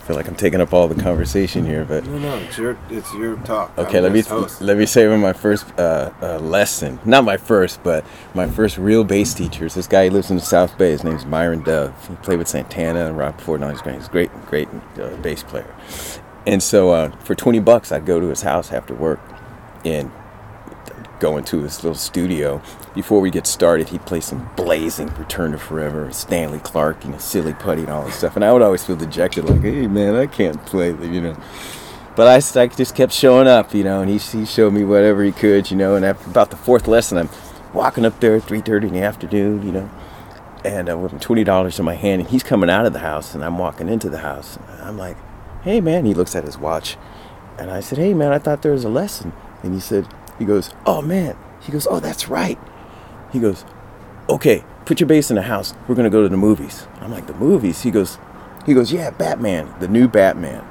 feel like I'm taking up all the conversation here, but No, no, it's your, it's your talk. okay, I'm let me host. let me say my first uh, uh, lesson. Not my first, but my first real bass teacher is this guy. He lives in the South Bay. His name's Myron Dove. He played with Santana and Robben Ford. Now he's great. He's a great, great uh, bass player. And so uh, for 20 bucks, I'd go to his house after work and go into his little studio. Before we get started, he'd play some blazing Return to Forever, Stanley Clarke, you know, Silly Putty and all this stuff. And I would always feel dejected, like, hey man, I can't play, you know. But I just kept showing up, you know, and he, he showed me whatever he could, you know. And after about the fourth lesson, I'm walking up there at 3.30 in the afternoon, you know, and uh, with $20 in my hand. And he's coming out of the house, and I'm walking into the house. I'm like, hey man, he looks at his watch. And I said, hey man, I thought there was a lesson. And he said, he goes, oh man. He goes, oh, that's right. He goes, okay, put your bass in the house. We're gonna go to the movies. I'm like, the movies? He goes, he goes, yeah, Batman, the new Batman.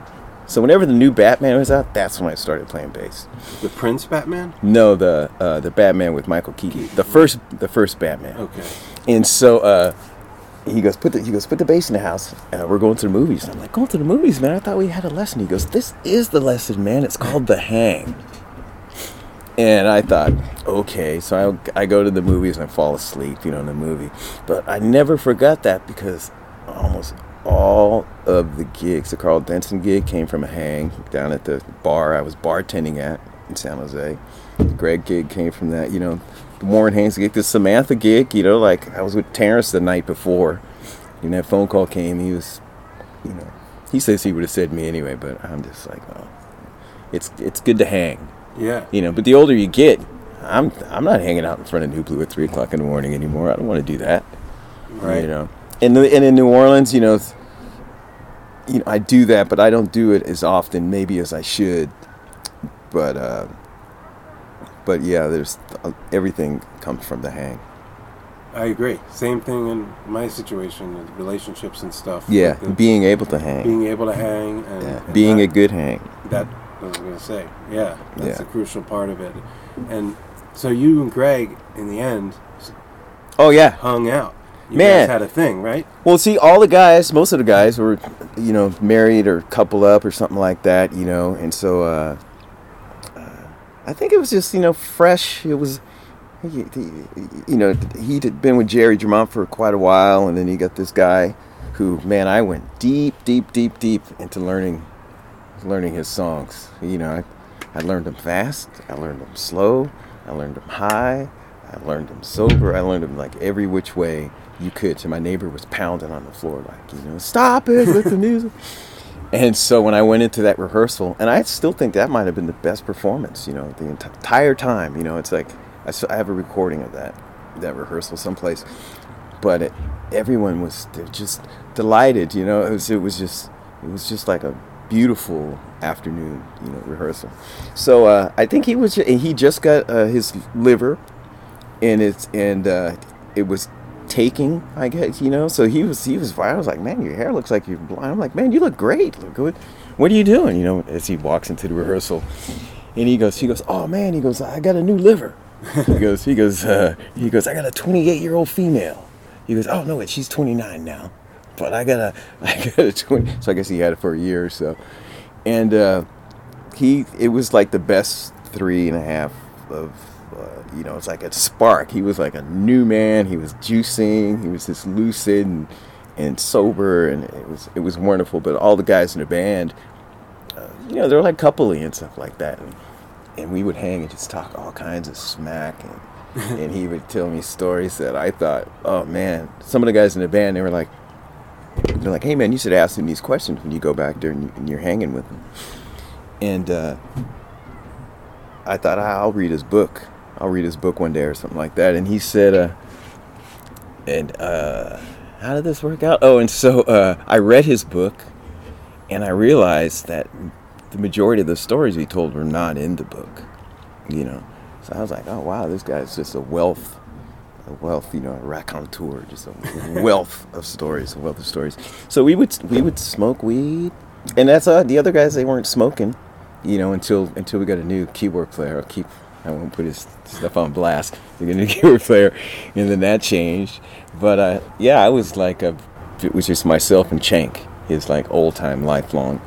So whenever the new Batman was out, that's when I started playing bass. The Prince Batman? No, the uh, the Batman with Michael Keaton, the first the first Batman. Okay. And so uh, he goes, put the he goes, put the bass in the house. Uh, we're going to the movies. And I'm like, going to the movies, man. I thought we had a lesson. He goes, this is the lesson, man. It's called the Hang. And I thought, okay, so I, I go to the movies and I fall asleep, you know, in the movie. But I never forgot that because almost all of the gigs, the Karl Denson gig came from a hang down at the bar I was bartending at in San Jose. The Gregg gig came from that, you know, the Warren Haynes gig, the Samantha gig, you know, like I was with Terrence the night before. And that phone call came, he was, you know, he says he would have said me anyway, but I'm just like, oh, it's it's good to hang Yeah. you know. But the older you get, I'm I'm not hanging out in front of Nublu at three o'clock in the morning anymore. I don't want to do that, Right. You know, and the- and in New Orleans, you know, you know, I do that, but I don't do it as often, maybe as I should. But uh, but yeah, there's uh, everything comes from the hang. I agree. Same thing in my situation, with relationships and stuff. Yeah, Like the- being able to hang, being able to hang and, yeah, and being not- a good hang. that I was gonna say. Yeah, that's Yeah. a crucial part of it. And so you and Gregg, in the end, Oh yeah, hung out. You Man. guys had a thing, right? Well, see, all the guys, most of the guys were, you know, married or coupled up or something like that, you know, and so uh, uh, I think it was just, you know, fresh. It was, he, he, you know, he'd been with Jerry Drummond for quite a while, and then he got this guy who, man, I went deep, deep, deep, deep into learning, learning his songs. You know, I, I learned them fast, I learned them slow, I learned them high, I learned them sober, I learned them like every which way you could. So my neighbor was pounding on the floor, like, you know, stop it with the music. <laughs> And so when I went into that rehearsal, and I still think that might have been the best performance, you know, the entire time. You know, it's like I have a recording of that that rehearsal someplace, but it, everyone was just delighted. You know, it was it was just it was just like a beautiful afternoon, you know, rehearsal. So uh, I think he was he just got uh, his liver, and it's and uh, it was taking, I guess, you know. So he was he was I was like, man, your hair looks like you're blind. I'm like, man, you look great. Look good. What are you doing? You know, as he walks into the rehearsal, and he goes, he goes, oh man, he goes, I got a new liver. he <laughs> goes, he goes, uh, he goes, I got a 28 year old female. He goes, oh no, wait, she's 29 now, but I got a, <laughs> I got a 20. So I guess he had it for a year or so, and uh, he, it was like the best three and a half of uh, you know, it's like a spark. He was like a new man. He was juicing. He was just lucid and, and sober, and it was it was wonderful. But all the guys in the band, uh, you know, they're like coupley and stuff like that, and, and we would hang and just talk all kinds of smack, and <laughs> and he would tell me stories that I thought, oh man, some of the guys in the band, they were like, they're like, hey man, you should ask him these questions when you go back there and, you, you're hanging with him, and. Uh, I thought "Ah, I'll read his book. I'll read his book one day or something like that. And he said, uh, and uh, how did this work out? Oh, and so uh, I read his book, and I realized that the majority of the stories he told were not in the book. You know, so I was like, oh wow, this guy's just a wealth, a wealth, you know, a raconteur, just a wealth of stories, a wealth of stories. So we would we would smoke weed, and that's uh, the other guys they weren't smoking, you know, until until we got a new keyboard player. I'll keep I won't put his stuff on blast. We got a new <laughs> keyboard player, and then that changed. But uh, yeah, I was like a, it was just myself and Chank, his like old time lifelong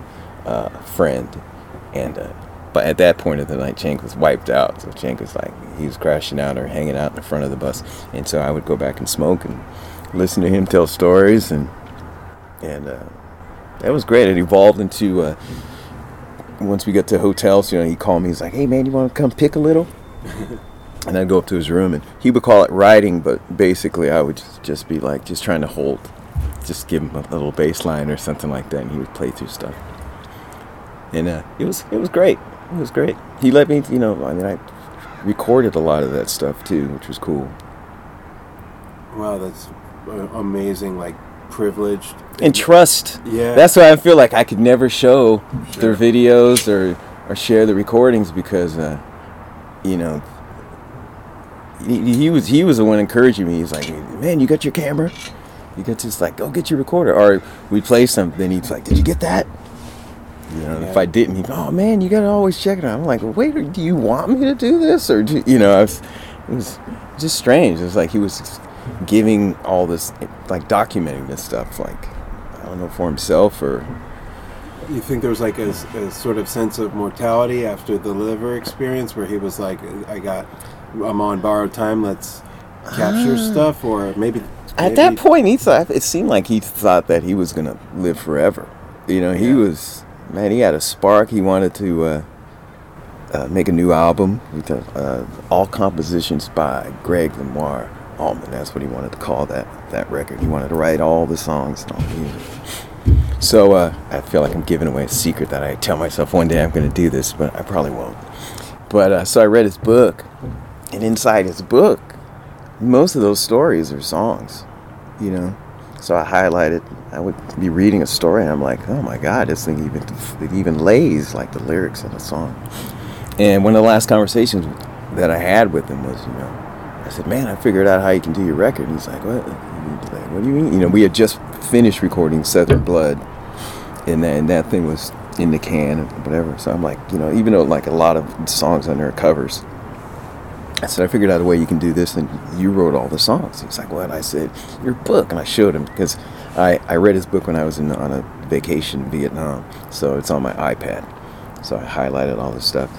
uh, friend, and. Uh, but at that point of the night, Chank was wiped out. So Chank was like, he was crashing out or hanging out in the front of the bus. And so I would go back and smoke and listen to him tell stories. And and uh, that was great. It evolved into, uh, once we got to hotels, you know, he called me. He's like, hey, man, you want to come pick a little? <laughs> and I'd go up to his room and he would call it writing, but basically I would just, just be like, just trying to hold, just give him a little bass line or something like that. And he would play through stuff. And uh, it was it was great. It was great. He let me, you know, I mean, I recorded a lot of that stuff too, which was cool. Wow, that's amazing. Like privileged. And trust. Yeah. That's why I feel like I could never show Sure. their videos or or share the recordings because, uh, you know, he, he was he was the one encouraging me. He's like, "Man, you got your camera? You got just like go get your recorder." Or we play something, then he's like, "Did you get that?" You know, and if I didn't, he'd, "Oh man, you gotta always check it out." I'm like, "Wait, do you want me to do this?" Or do, you know, I was, it was just strange. It was like he was giving all this, like documenting this stuff, like I don't know for himself or You think there was like a, a sort of sense of mortality after the liver experience, where he was like, "I got, I'm on borrowed time. Let's capture ah. stuff," or maybe At that point, he thought it seemed like he thought that he was gonna live forever. You know, he Yeah. was man. He had a spark. He wanted to uh, uh, make a new album. With, uh, all compositions by Gregg Lenoir Allman. That's what he wanted to call that that record. He wanted to write all the songs and all the music. So uh, I feel like I'm giving away a secret that I tell myself one day I'm going to do this, but I probably won't. But uh, so I read his book, and inside his book, most of those stories are songs, you know. So I highlighted. I would be reading a story, and I'm like, oh my god, this thing even it even lays like the lyrics in the song. And one of the last conversations that I had with him was, you know, I said, man, I figured out how you can do your record. And he's like, what? What do you mean? You know, we had just finished recording Southern Blood, and that, and that thing was in the can or whatever. So I'm like, you know, even though like a lot of songs on there are covers, I said, I figured out a way you can do this, and you wrote all the songs. He's like, what? I said, your book. And I showed him because I, I read his book when I was in, on a vacation in Vietnam. So it's on my iPad. So I highlighted all this stuff.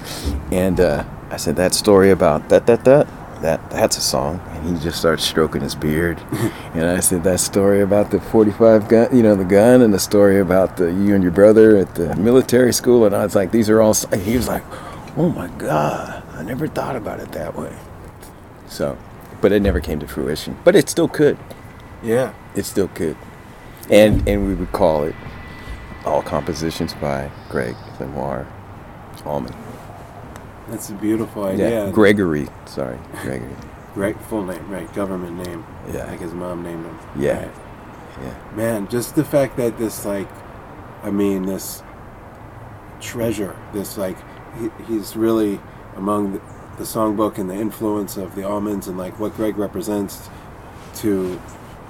And uh, I said, that story about that, that, that, that, that's a song. And he just starts stroking his beard. <laughs> and I said, that story about the 45 gun, you know, the gun, and the story about the, you and your brother at the military school. And I was like, these are all, he was like, oh my God, I never thought about it that way. So, but it never came to fruition. But it still could. yeah. It still could. And and we would call it all compositions by Gregg Lenoir Allman. That's a beautiful idea. Yeah. Gregory. Sorry, Gregory. <laughs> Right, full name, right? Government name. Yeah. like his mom named him. Yeah. Right. Yeah. Man, just the fact that this, like, I mean, this treasure, this, like, he, he's really among the, the songbook and the influence of the Allmans and, like, what Gregg represents to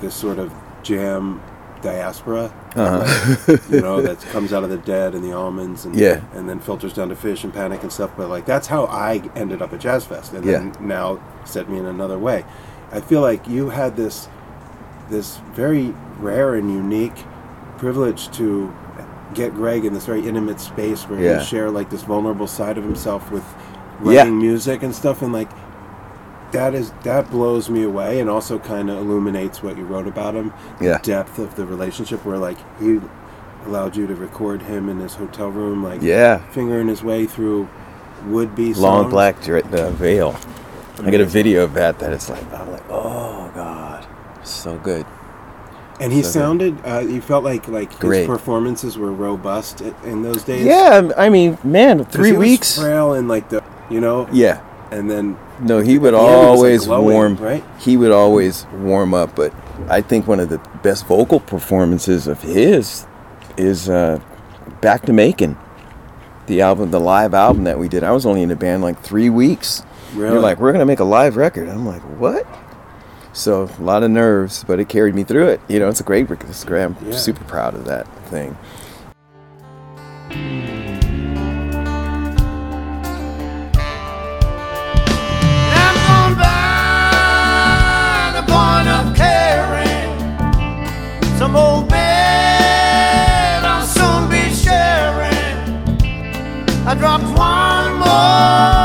this sort of jam diaspora. Uh-huh. like, you know, that <laughs> comes out of the dead and the Allmans and, Yeah. and then filters down to Phish and panic and stuff. But, like, that's how I ended up at Jazz Fest. And then now set me in another way. I feel like you had this this very rare and unique privilege to get Gregg in this very intimate space where Yeah. he share like this vulnerable side of himself with Yeah. writing music and stuff and like that is that blows me away and also kind of illuminates what you wrote about him Yeah. the depth of the relationship where like he allowed you to record him in his hotel room like Yeah. fingering his way through would be Long black dra- uh, veil. I get a video of that. That it's like I'm like, oh god, so good. and he So sounded uh, you felt like like Great. his performances were robust in those days Yeah, I mean, man, three weeks. frail and like the you know Yeah, and then No, he would At the end, it was, like, always glowing, warm. right? He would always warm up, but I think one of the best vocal performances of his is uh, "Back to Macon," the album, the live album that we did. I was only in the band like three weeks. Really? You're like, we're gonna make a live record. I'm like, what? So a lot of nerves, but it carried me through it. You know, it's a great record. I'm Yeah. super proud of that thing. Some old bed I'll soon be sharing. I dropped one more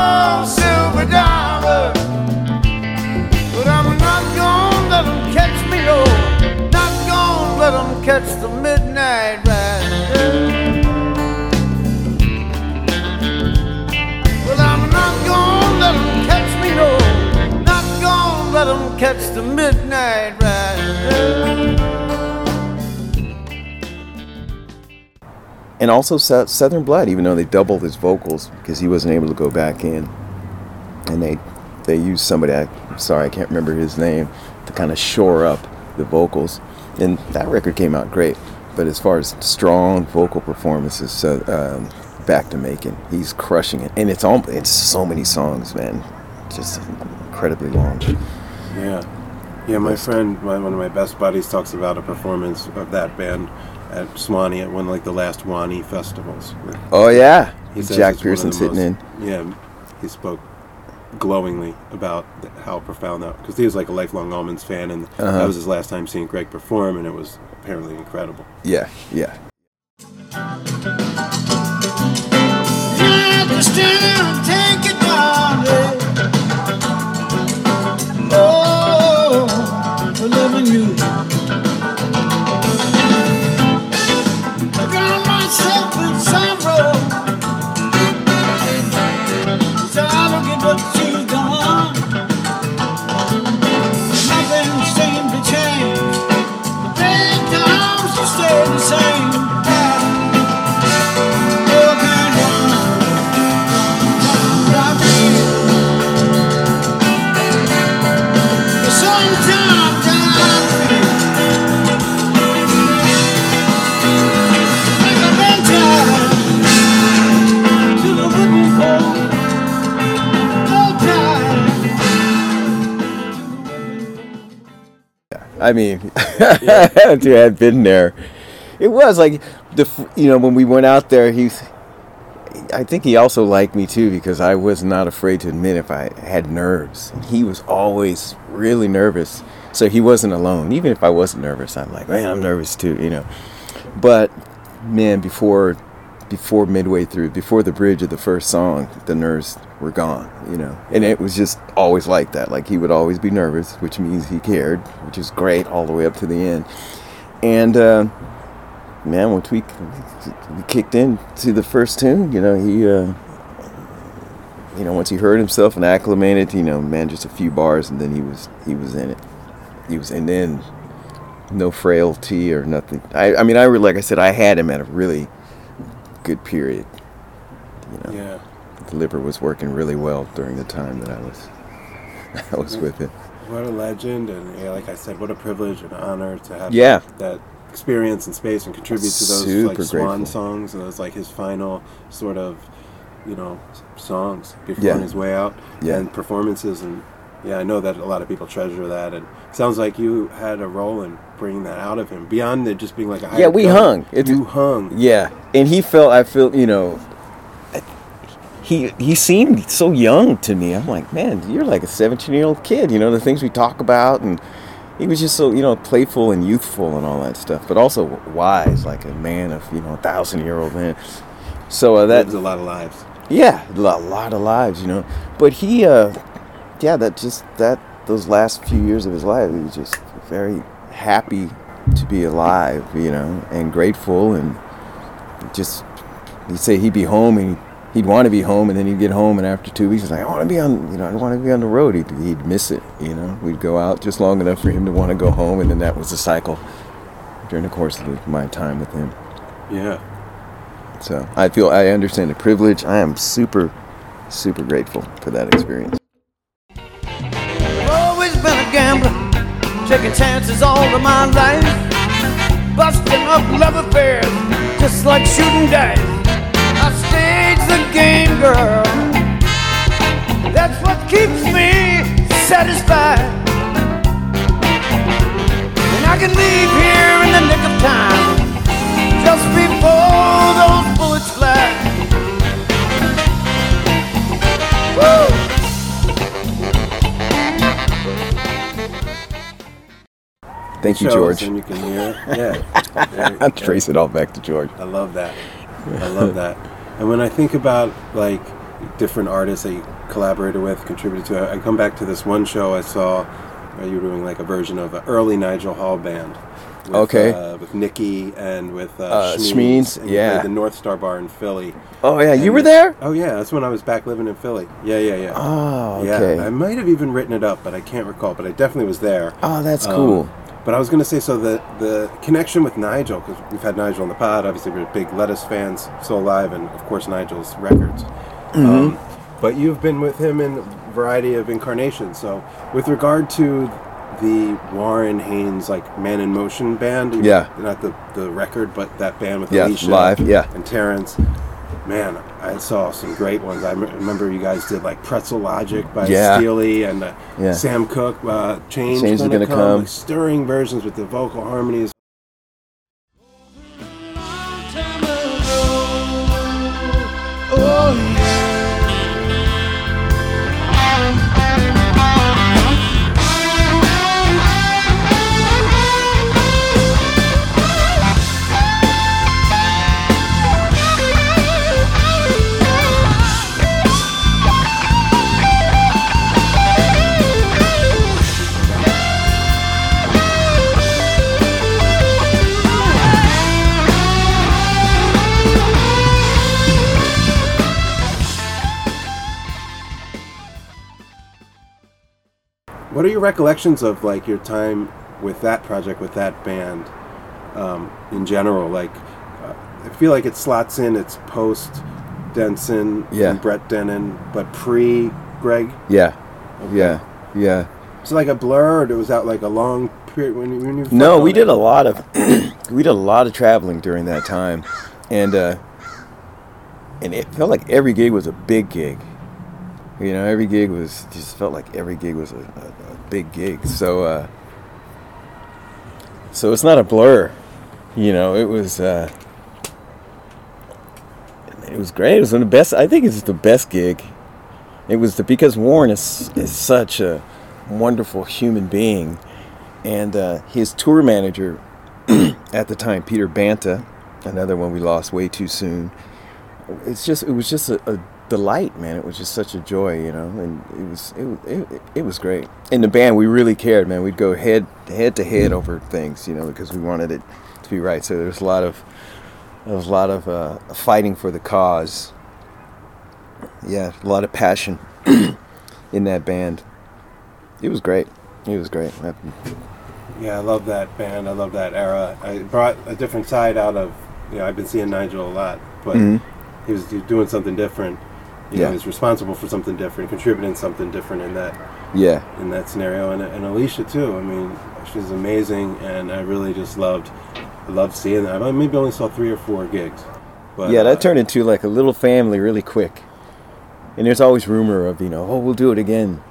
and also Southern Blood, even though they doubled his vocals because he wasn't able to go back in, and they they used somebody. I, I'm sorry, I can't remember his name to kind of shore up the vocals, and that record came out great. But as far as strong vocal performances, um, back to Macon, he's crushing it, and it's all it's so many songs, man, just incredibly long. Yeah, yeah. My friend, one of my best buddies, talks about a performance of that band at Wanee at one like the last Wanee festivals. Oh yeah, He Jack it's one of Pearson the sitting in. Yeah, he spoke glowingly about how profound that because he was like a lifelong Allmans fan, and Uh-huh. that was his last time seeing Gregg perform, and it was apparently incredible. Yeah, yeah. Had take it down, I mean, to have <laughs> been there, it was like the you know when we went out there. He's, I think he also liked me too because I was not afraid to admit if I had nerves. And he was always really nervous, so he wasn't alone. Even if I wasn't nervous, I'm like, man, I'm nervous too, you know. But man, before before midway through, before the bridge of the first song, the nerves were gone, you know. And it was just always like that. Like he would always be nervous, which means he cared, which is great all the way up to the end. And uh, man, once we, we kicked into the first tune, you know, he, uh, you know, once he heard himself and acclimated, you know, man, just a few bars, and then he was he was in it. He was, and then no frailty or nothing. I, I mean, I like I said, I had him at a really good period. You know, Yeah, the liver was working really well during the time that I was <laughs> I was with it. what a legend, and yeah, like I said, what a privilege and honor to have Yeah. that experience in space and contribute to those Super like swan songs and those like his final sort of you know songs before Yeah. on his way out Yeah. and performances and yeah i know that a lot of people treasure that and it sounds like you had a role in bringing that out of him beyond it just being like a Yeah, we gun. hung. It's- you hung Yeah, and he felt. I feel. You know, he he seemed so young to me. I'm like, man, you're like a 17 year old kid. You know the things we talk about, and he was just so you know playful and youthful and all that stuff, but also wise, like a man of you know a thousand year old man. So uh, that lives a lot of lives yeah, a lot, lot of lives, you know. But he, uh, yeah, that just that those last few years of his life, he was just very happy to be alive, you know, and grateful, and just he'd say he'd be home and he'd want to be home, and then he'd get home, and after two weeks, he's like, I want to be on, you know, I want to be on the road. He'd, he'd miss it, you know. We'd go out just long enough for him to want to go home, and then that was the cycle during the course of the, my time with him. yeah So I feel I understand the privilege. I am super, super grateful for that experience. Always been a gambler, taking chances all of my life, busting up love affairs just like shooting dice. I stage the game, girl. That's what keeps me satisfied. And I can leave here in the nick of time, just before those bullets fly. Woo! Thank you, George. And you can hear. Yeah. <laughs> I'll trace it all back to George. I love that. I love that. And when I think about like different artists you collaborated with, contributed to, I come back to this one show I saw where you were doing like a version of an early Nigel Hall band. With, Okay. Uh, with Nikki and with uh, Uh, yeah. the North Star Bar in Philly. Oh yeah, you were there. Oh yeah, that's when I was back living in Philly. Yeah, yeah, yeah. Oh, Yeah, okay. I might have even written it up, but I can't recall. But I definitely was there. Oh, that's Um, cool. But I was going to say, so the the connection with Nigel, because we've had Nigel on the pod. Obviously, we're big Lettuce fans, still alive, and of course Nigel's records. Mm-hmm. Um, but you've been with him in a variety of incarnations. So, with regard to the Warren Haynes like Man in Motion band, Yeah. not the the record, but that band with Yeah, Alicia live, yeah. and Terrence. Man, I saw some great ones. I remember you guys did like Pretzel Logic by Yeah. Steely Dan uh, Yeah. Sam Cooke. Uh, Change, Change is gonna, Gonna come. Come. Like stirring versions with the vocal harmonies. Recollections of like your time with that project with that band um, in general? Like, uh, I feel like it slots in. It's post Denson Yeah. and Brett Dennen, but pre Gregg. Yeah, yeah, yeah. It's like a blur, or it was out like a long period when you. When you No, we it? did a lot of <clears throat> we did a lot of traveling during that time, and uh, and it felt like every gig was a big gig. You know, every gig was just felt like every gig was a, a big gig. So uh, so it's not a blur. You know, it was uh, it was great. It was one of the best. I think it's the best gig. It was the because Warren is is such a wonderful human being and uh, his tour manager <clears throat> at the time, Peter Banta, another one we lost way too soon. It's just it was just a, a delight, man. It was just such a joy, you know, and it was it, it, it was great. In the band, we really cared, man. We'd go head head to head over things, you know, because we wanted it to be right. So there's a lot of there was a lot of uh, fighting for the cause. Yeah, a lot of passion <clears throat> in that band. It was great. It was great. Yeah, I love that band. I love that era. I brought a different side out of. You know, I've been seeing Nigel a lot, but he was doing something different. You know, Yeah. he was responsible for something different, contributing something different in that Yeah. in that scenario, and, and Alicia too. I mean, she's amazing, and I really just loved, loved seeing that. I maybe only saw three or four gigs, but yeah, uh, that turned into like a little family really quick. And there's always rumor of, you know, oh, we'll do it again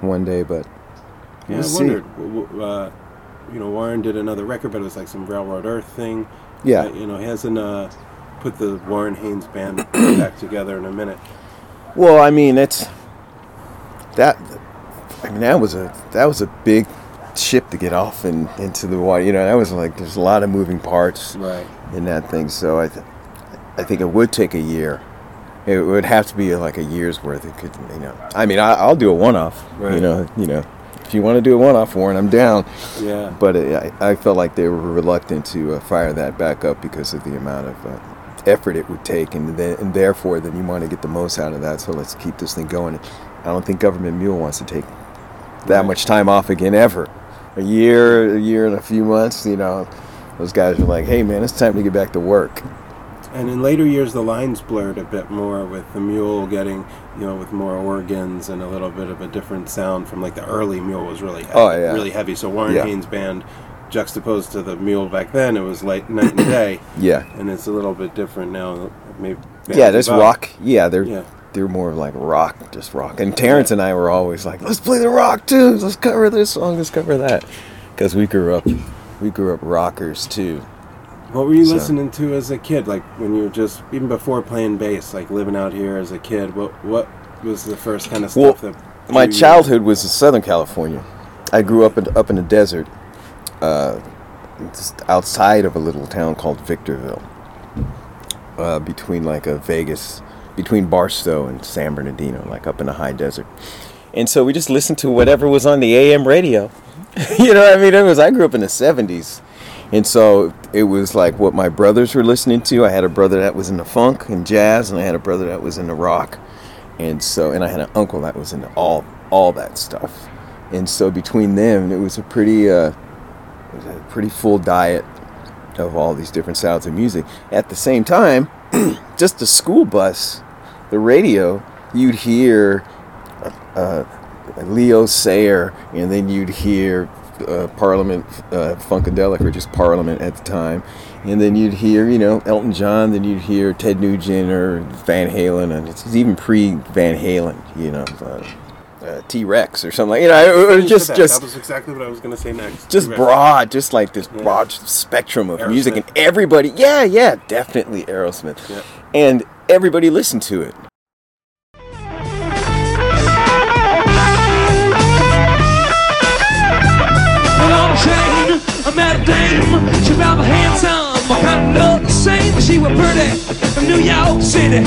one day, but Yeah, we'll I see. wondered. Uh, you know, Warren did another record, but it was like some Railroad Earth thing. Yeah. Uh, you know, he hasn't uh, put the Warren Haynes band <coughs> back together in a minute. Well, I mean, it's that. I mean, that was a that was a big ship to get off and into the water. You know, that was like there's a lot of moving parts Right. in that thing. So I, th- I think it would take a year. It would have to be like a year's worth. It could, you know. I mean, I, I'll do a one-off. Right. You know, you know, if you want to do a one-off, Warren, I'm down. Yeah. But it, I, I felt like they were reluctant to uh, fire that back up because of the amount of uh, effort it would take, and then, and therefore, then you want to get the most out of that. So let's keep this thing going. I don't think Government Mule wants to take that much time off again ever. A year, a year and a few months. You know, those guys are like, "Hey, man, it's time to get back to work." And in later years, the lines blurred a bit more with the mule getting, you know, with more organs and a little bit of a different sound from like the early mule was really oh, heavy, Oh, yeah. really heavy. So Warren Yeah. Haynes band juxtaposed to the mule back then, it was like night and day. <coughs> Yeah. and it's a little bit different now. Maybe Yeah, there's rock. Yeah, they're Yeah. they're more like rock, just rock. And Terrence and I were always like, let's play the rock too. Let's cover this song. Let's cover that. Because we grew up, we grew up rockers too. What were you So- listening to as a kid? Like when you were just even before playing bass, like living out here as a kid. What what was the first kind of Well, stuff that my childhood was in Southern California. I grew up in, up in the desert, uh, just outside of a little town called Victorville, uh, between like a Vegas, between Barstow and San Bernardino, like up in the high desert. And so we just listened to whatever was on the AM radio. <laughs> you know, what I mean, it was. I grew up in the '70s, and so it was like what my brothers were listening to. I had a brother that was in the funk and jazz, and I had a brother that was in the rock and so and I had an uncle that was into all all that stuff, and so between them, it was a pretty uh, a pretty full diet of all these different sounds of music. At the same time, <clears throat> just the school bus, the radio, you'd hear uh, Leo Sayer, and then you'd hear uh, Parliament uh, Funkadelic, or just Parliament at the time, and then you'd hear you know Elton John, then you'd hear Ted Nugent or Van Halen, and it's even pre Van Halen, you know. Uh, uh, T Rex or something like you know, it was Finish just that. just that was exactly what I was going to say next. just Right. broad, just like this Yeah. broad spectrum of music, and everybody, yeah, yeah, definitely Aerosmith, Yeah. and everybody listened to it. Well, on a train, I met a dame. She rather handsome, I kind of looked the same. She was pretty from New York City.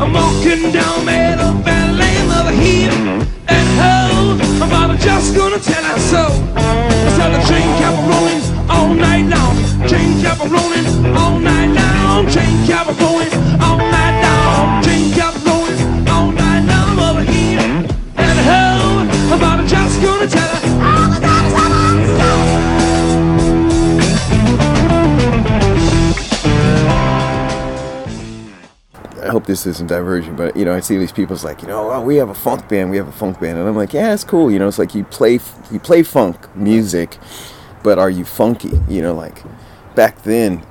I'm walking down Meadow Valley Lane, love her and ho. I'm probably just gonna tell her so. So the train kept rolling all night long. Train kept rolling all night long. Train kept rolling all night long. Train hope this isn't diversion, but you know, I see these people's like, you know, oh, we have a funk band, we have a funk band, and I'm like, yeah, it's cool. You know, it's like you play you play funk music, but are you funky? You know, like back then,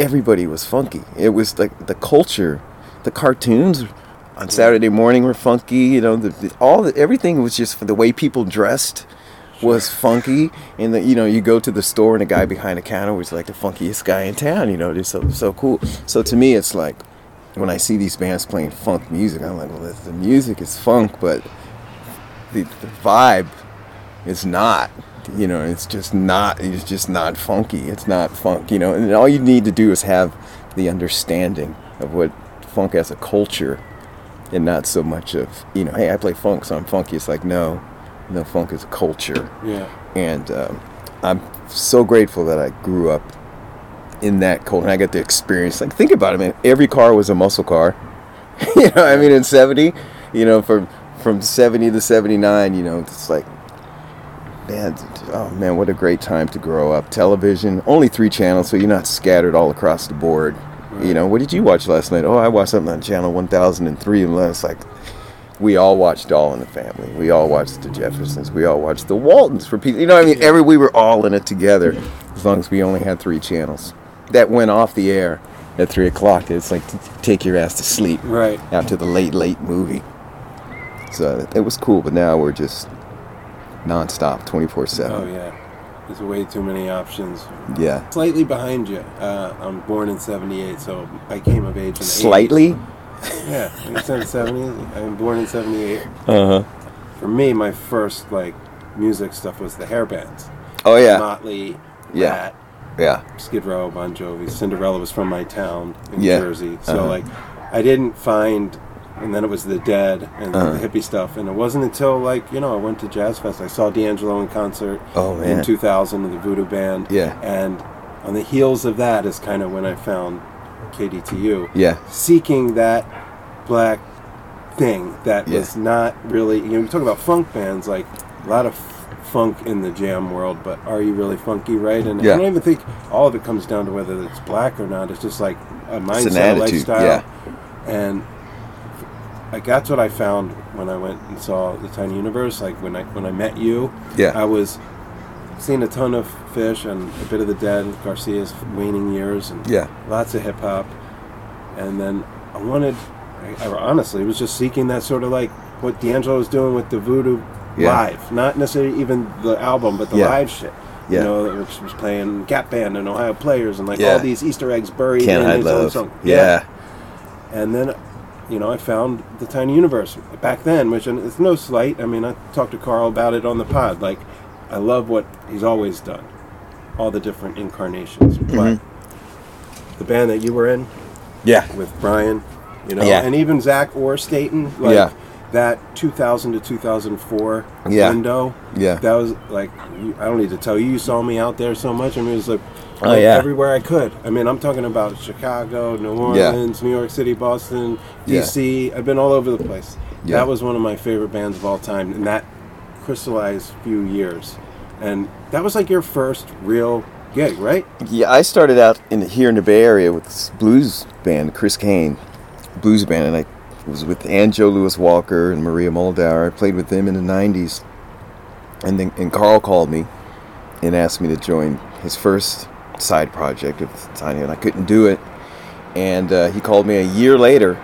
everybody was funky. It was like the culture, the cartoons on Saturday morning were funky. You know, the, the, all the, everything was just the way people dressed was funky and the, you know you go to the store and the guy behind the counter was like the funkiest guy in town you know just so so cool so to me it's like when I see these bands playing funk music, I'm like, well, the, the music is funk, but the, the vibe is not. You know, it's just not. It's just not funky. It's not funk. You know, and all you need to do is have the understanding of what funk as a culture, and not so much of you know, hey, I play funk, so I'm funky. It's like no, no, funk is a culture Yeah. and um, I'm so grateful that I grew up in that cold, And I got to experience. Like, think about it, man. Every car was a muscle car. <laughs> you know, I mean, in '70, you know, from from '70 to '79, you know, it's like, man, oh man, what a great time to grow up. Television, only three channels, so you're not scattered all across the board. You know, what did you watch last night? Oh, I watched something on channel 1003, and it's like we all watched All in the Family. We all watched the Jeffersons. We all watched the Waltons for people. You know, what I mean, every we were all in it together, as long as we only had three channels that went off the air at three o'clock. It's like take your ass to sleep Right. after the late late movie. So it was cool, but now we're just nonstop, twenty four seven. Oh yeah. There's way too many options. Yeah, Slightly behind you. Uh, I'm born in '78, so I came of age in the 80s. slightly. Yeah, said '70s. I'm born in '78. Uh huh. For me, my first like music stuff was the hair bands. Oh yeah, Motley, Yeah. Ratt, yeah, Skid Row, Bon Jovi. Cinderella was from my town in Yeah. Jersey. So Uh-huh. like, I didn't find, and then it was the Dead and Uh-huh. the hippie stuff. And it wasn't until like you know I went to Jazz Fest. I saw D'Angelo in concert Oh, in 2000 with the Voodoo Band. Yeah. And on the heels of that is kind of when I found KDTU. yeah, Seeking that black thing that Yeah. was not really you know you talk about funk bands like a lot of funk in the jam world, but are you really funky, right? And Yeah. I don't even think all of it comes down to whether it's black or not. It's just like a mindset, an a attitude, lifestyle, yeah. and like that's what I found when I went and saw the Tiny Universe. Like when I when I met you, Yeah. I was seeing a ton of Phish and a bit of the Dead, Garcia's waning years, and Yeah. lots of hip hop. And then I wanted, I, I honestly was just seeking that sort of like what D'Angelo was doing with the Voodoo Yeah. live, not necessarily even the album, but the Yeah. live shit. Yeah. You know, which was playing Gap Band and Ohio Players and like all these Easter eggs buried Can't in hide his own song. Yeah. And then, you know, I found the Tiny Universe back then, which and it's no slight. I mean, I talked to Karl about it on the pod. Like, I love what he's always done, all the different incarnations. Mm-hmm. But the band that you were in Yeah. with Brian, you know, Yeah. and even Zach or Staten, like Yeah. That 2000 to 2004 Yeah. window. Yeah. that was like I don't need to tell you. You saw me out there so much. I mean, it was like. Oh, like, yeah. everywhere I could. I mean, I'm talking about Chicago, New Yeah. Orleans, New York City, Boston, Yeah. DC. I've been all over the place. Yeah. That was one of my favorite bands of all time, and that crystallized few years. And that was like your first real gig, right? Yeah, I started out in here in the Bay Area with this blues band, Chris Cain, blues band, and I was with and Joe Louis Walker and Maria Muldaur. I played with them in the '90s, and then and Karl called me and asked me to join his first side project of Tiny, and I couldn't do it. And uh, he called me a year later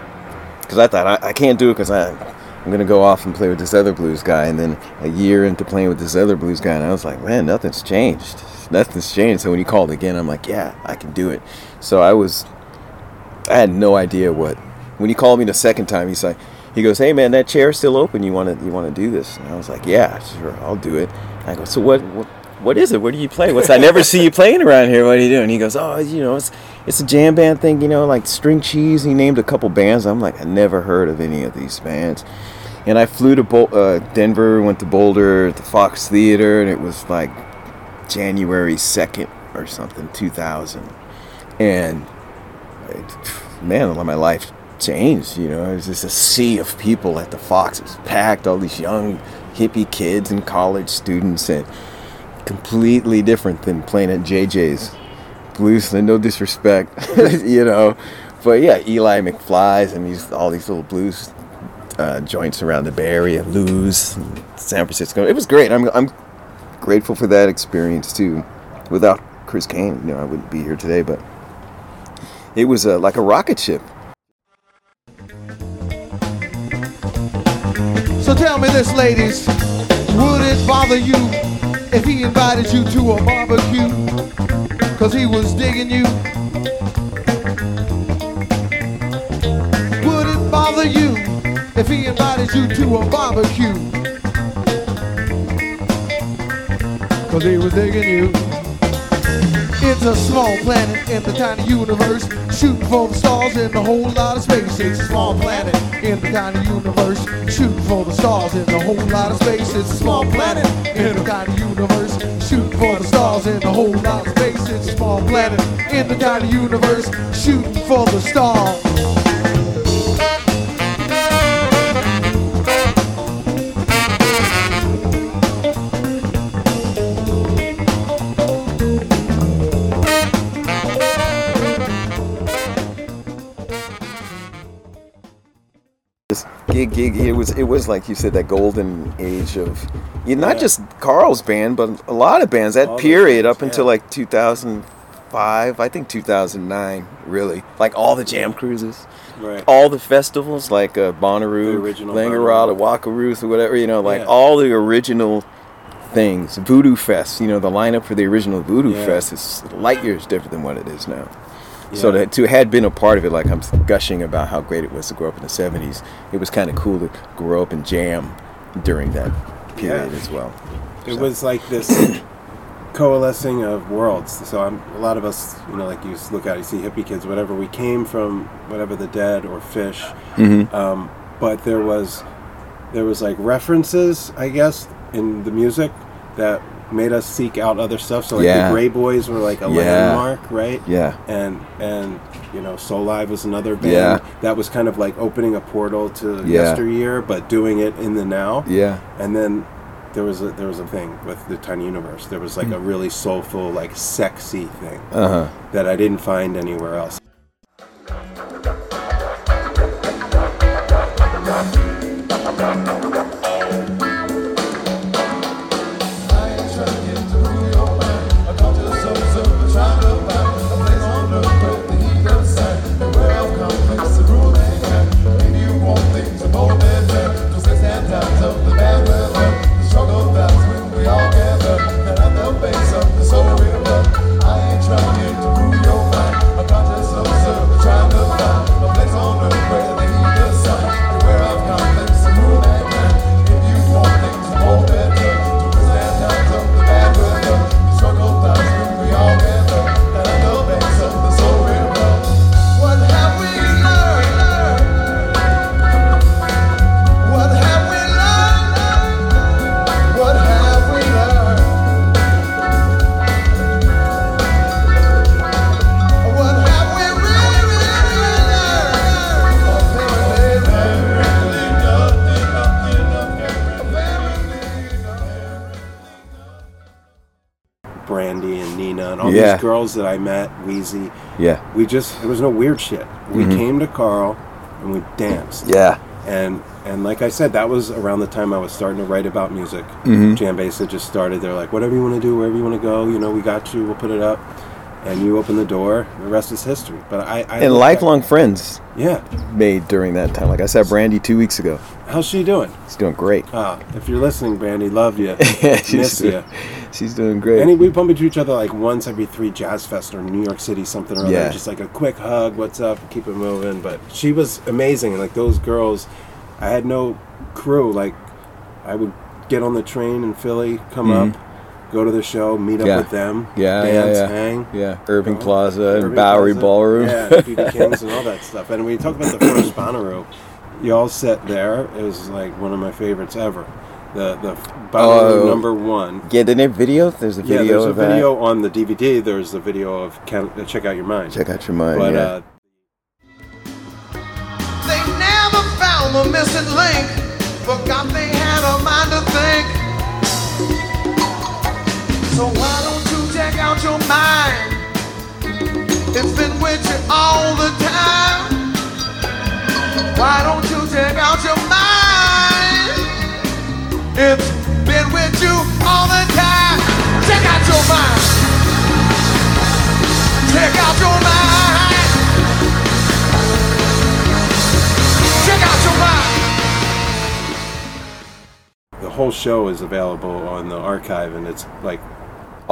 because I thought I, I can't do it because I. I'm gonna go off and play with this other blues guy, and then a year into playing with this other blues guy, and I was like, man, nothing's changed. Nothing's changed. So when he called again, I'm like, yeah, I can do it. So I was, I had no idea what. When he called me the second time, he's like, he goes, hey man, that chair's still open. You want to, you want to do this? And I was like, yeah, sure, I'll do it. I go, so what, what, what is it? What do you play? What's I never see you playing around here. What are you doing? He goes, oh, you know, it's it's a jam band thing, you know, like String Cheese. He named a couple bands. I'm like, I never heard of any of these bands. And I flew to Bol- uh, Denver, went to Boulder, the Fox Theater, and it was like January 2nd or something, 2000. And man, my life changed. You know, it was just a sea of people at the Fox. It was packed, all these young hippie kids and college students, and completely different than playing at JJ's. Blues, and no disrespect, <laughs> you know, but yeah, Eli McFly's and these all these little blues uh, joints around the Bay Area, Lou's, San Francisco. It was great. I'm I'm grateful for that experience too. Without Chris Cain, you know, I wouldn't be here today. But it was uh, like a rocket ship. So tell me this, ladies. Would it bother you if he invited you to a barbecue? Cause he was digging you. Would it bother you if he invited you to a barbecue? Cause he was digging you. It's a small planet in the tiny universe, shooting for the stars in a whole lot of space. It's a small planet in the tiny universe, shooting for the stars in a whole lot of space. It's a small planet in the tiny universe, shooting for the stars in a whole lot of space. It's a small planet in the tiny universe, shooting for the stars. Gig, gig, it was it was like you said that golden age of, you not Yeah. just Karl's band, but a lot of bands. That All period bands, up until yeah. like 2005, I think 2009, really. Like all the jam cruises. Right. all the festivals like uh, Bonnaroo, The original Langerado, Bonnaroo. Wakarusa, or whatever, you know, like Yeah. all the original things. Voodoo Fest, you know, the lineup for the original Voodoo. Fest is light years different than what it is now. So that to had been a part of it, like I'm gushing about how great it was to grow up in the '70s. It was kind of cool to grow up and jam during that period Yeah. as well. It was like this <coughs> coalescing of worlds. So I'm, a lot of us, you know, like you look at, it, you see hippie kids, whatever. We came from whatever the Dead or Phish, Mm-hmm. um, but there was there was like references, I guess, in the music that made us seek out other stuff. So like Yeah. the Gray Boys were like a Yeah. landmark, right? Yeah. And and you know, Soulive was another band Yeah. that was kind of like opening a portal to yesteryear, but doing it in the now Yeah. and then there was a there was a thing with the Tiny Universe. There was like a really soulful, like sexy thing Uh huh. that I didn't find anywhere else. Brandy and Nina and all Yeah. these girls that I met, Wheezy. Yeah. We just there was no weird shit. We came to Karl and we danced. Yeah. And and like I said, that was around the time I was starting to write about music. Mm-hmm. JamBase had just started. They're like, whatever you want to do, wherever you want to go, you know, we got you. We'll put it up. And you open the door. The rest is history. But I, I And lifelong friends yeah. made during that time. Like I saw Brandy two weeks ago. How's she doing? She's doing great. Ah, if you're listening, Brandy, love you. <laughs> yeah, she's Miss doing, you. she's doing great. And we bump into each other like once every three Jazz Fest or New York City, something or other. Yeah. Just like a quick hug, what's up, keep it moving. But she was amazing. And like those girls, I had no crew. Like I would get on the train in Philly, come up, go to the show, meet up. Yeah. with them, Yeah, yeah, dance, yeah. hang. yeah, Irving you know, Plaza and Irving Bowery Plaza. Ballroom. Yeah, <laughs> BB Kings and all that stuff. And when you talk about the first <coughs> Bonnaroo, you all sat there. It was like one of my favorites ever. The the Bonnaroo Oh. number one. yeah, didn't they have video? There's a Yeah, video there's a of that. video on the DVD. There's a video of Can- uh, Check Out Your Mind. Check out your mind. but yeah. uh, They never found the missing link. Forgot they had a mind to think. So why don't you check out your mind? It's been with you all the time. Why don't you check out your mind? It's been with you all the time. Check out your mind. Check out your mind. Check out your mind. the whole show is available on the archive, and it's like,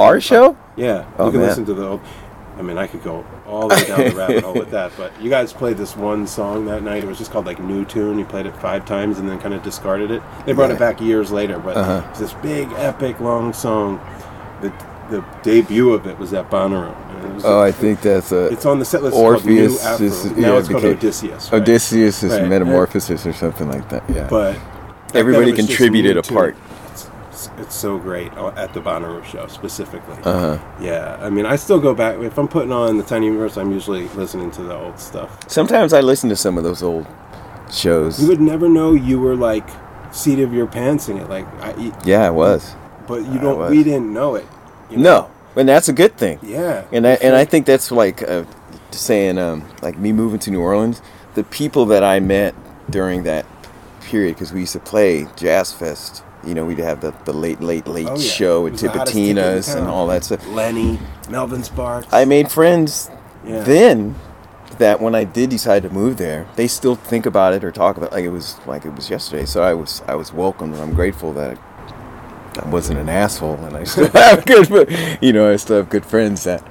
Our show? yeah, Oh, you can man. listen to the. old- I mean, I could go all the way down the rabbit hole with that, but you guys played this one song that night. It was just called like New Tune. You played it five times and then kind of discarded it. They brought Yeah. it back years later, but Uh-huh. it's this big, epic, long song. The the debut of it was at Bonnaroo. and it was Oh, a- I think that's a It's on the set list. called Orpheus. Is- now yeah, it's called Odysseus. right? Odysseus is Right. Metamorphosis or something like that. Yeah. But Everybody then it was just contributed a part. It's, it's so great uh, at the Bonnaroo show specifically. Uh huh. Yeah, I mean, I still go back if I'm putting on the Tiny Universe. I'm usually listening to the old stuff. Sometimes I listen to some of those old shows. You would never know you were like seat of your pants in it, like, I, yeah, it was. but you don't. We didn't know it. you know? No, and that's a good thing. Yeah. And I and I think that's like uh, saying um, like me moving to New Orleans. The people that I met during that period, because we used to play Jazz Fest. You know, we'd have the, the late, late, late Oh, yeah. show It with was the hottest ticket in Tipitina's and all that stuff. Lenny, Melvin Sparks. I made friends Yeah. then that when I did decide to move there, they still think about it or talk about it like it was like it was yesterday. So I was I was welcomed and I'm grateful that I wasn't an asshole and I still <laughs> have good you know I still have good friends that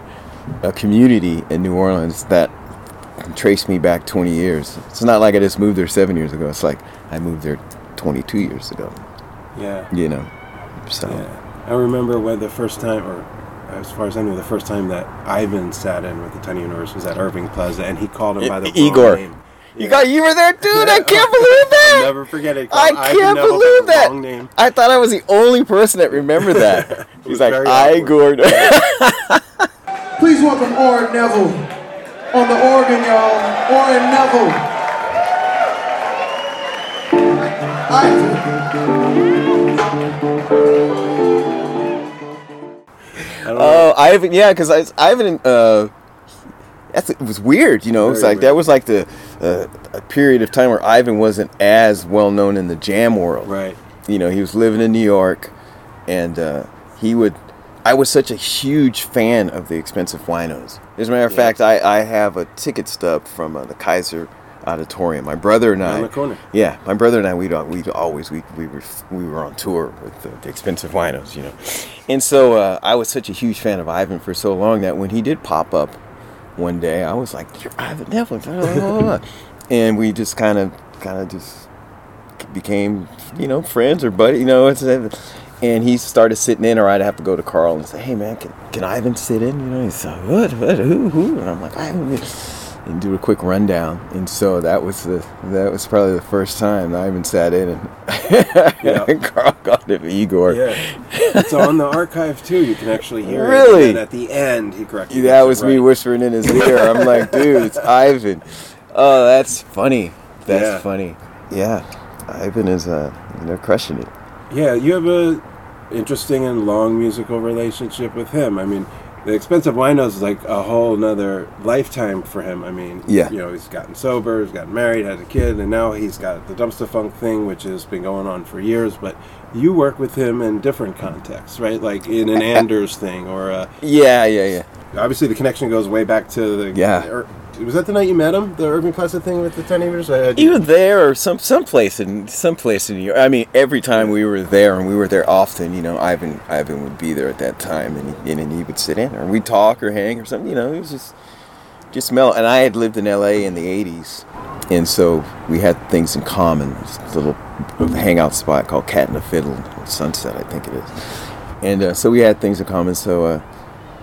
a community in New Orleans that can trace me back 20 years. It's not like I just moved there seven years ago. It's like I moved there 22 years ago. Yeah. You know, so Yeah. I remember when the first time, or as far as I know, the first time that Ivan sat in with the Tiny Universe was at Irving Plaza, and he called him by the I- Igor. wrong name. you got you were there, dude. I can't <laughs> believe that. I'll never forget it. I can't Neville believe the that. Wrong name. I thought I was the only person that remembered that. <laughs> He's like, very I awkward. <laughs> Please welcome Orrin Neville on the organ, y'all. Orrin Neville. I, Oh, Ivan, yeah, because I, Ivan, uh, that's it was weird, you know. It's like that was like the uh, a period of time where Ivan wasn't as well known in the jam world. Right. You know, he was living in New York, and uh, he would. I was such a huge fan of the X-pensive Winos. As a matter of fact, I, I have a ticket stub from uh, the Kaiser Auditorium. My brother and I. The corner. Yeah, my brother and I, we'd, we'd always, we, we, were, we were on tour with the, the X-pensive Winos, you know. And so uh, I was such a huge fan of Ivan for so long that when he did pop up one day, I was like, You're Ivan blah, blah, blah." <laughs> and we just kind of, kind of just became, you know, friends or buddy, you know. It's, and he started sitting in, or I'd have to go to Karl and say, "Hey, man, can, can Ivan sit in?" You know, he's like, "What? What? Who? Who?" And I'm like, "Ivan," and do a quick rundown. And so that was the that was probably the first time Ivan sat in, and, <laughs> Yeah. and Karl called him Igor. Yeah. it's on the archive too. You can actually hear it. Really? And at the end, he corrected. That was me Right. whispering in his <laughs> ear. I'm like, dude, it's Ivan. Oh, that's funny. That's Yeah. funny. Yeah, Ivan is uh, you know, crushing it. Yeah, you have a interesting and long musical relationship with him. I mean, the X-pensive Winos is like a whole nother lifetime for him. I mean, Yeah. you know, he's gotten sober, he's gotten married, had a kid, and now he's got the Dumpstaphunk thing, which has been going on for years. But you work with him in different contexts, right? Like in an <laughs> Anders thing, or uh, Yeah, yeah, yeah. obviously the connection goes way back to the Yeah. Was that the night you met him, the Urban Classic thing with the ten meters? I had Either there or some someplace in someplace in New York. I mean, every time we were there, and we were there often. You know, Ivan Ivan would be there at that time, and he, and he would sit in, or we'd talk or hang or something. You know, it was just just melt. And I had lived in L.A. in the '80s, and so we had things in common. This little hangout spot called Cat and the Fiddle, Sunset, I think it is. And uh, so we had things in common. So uh,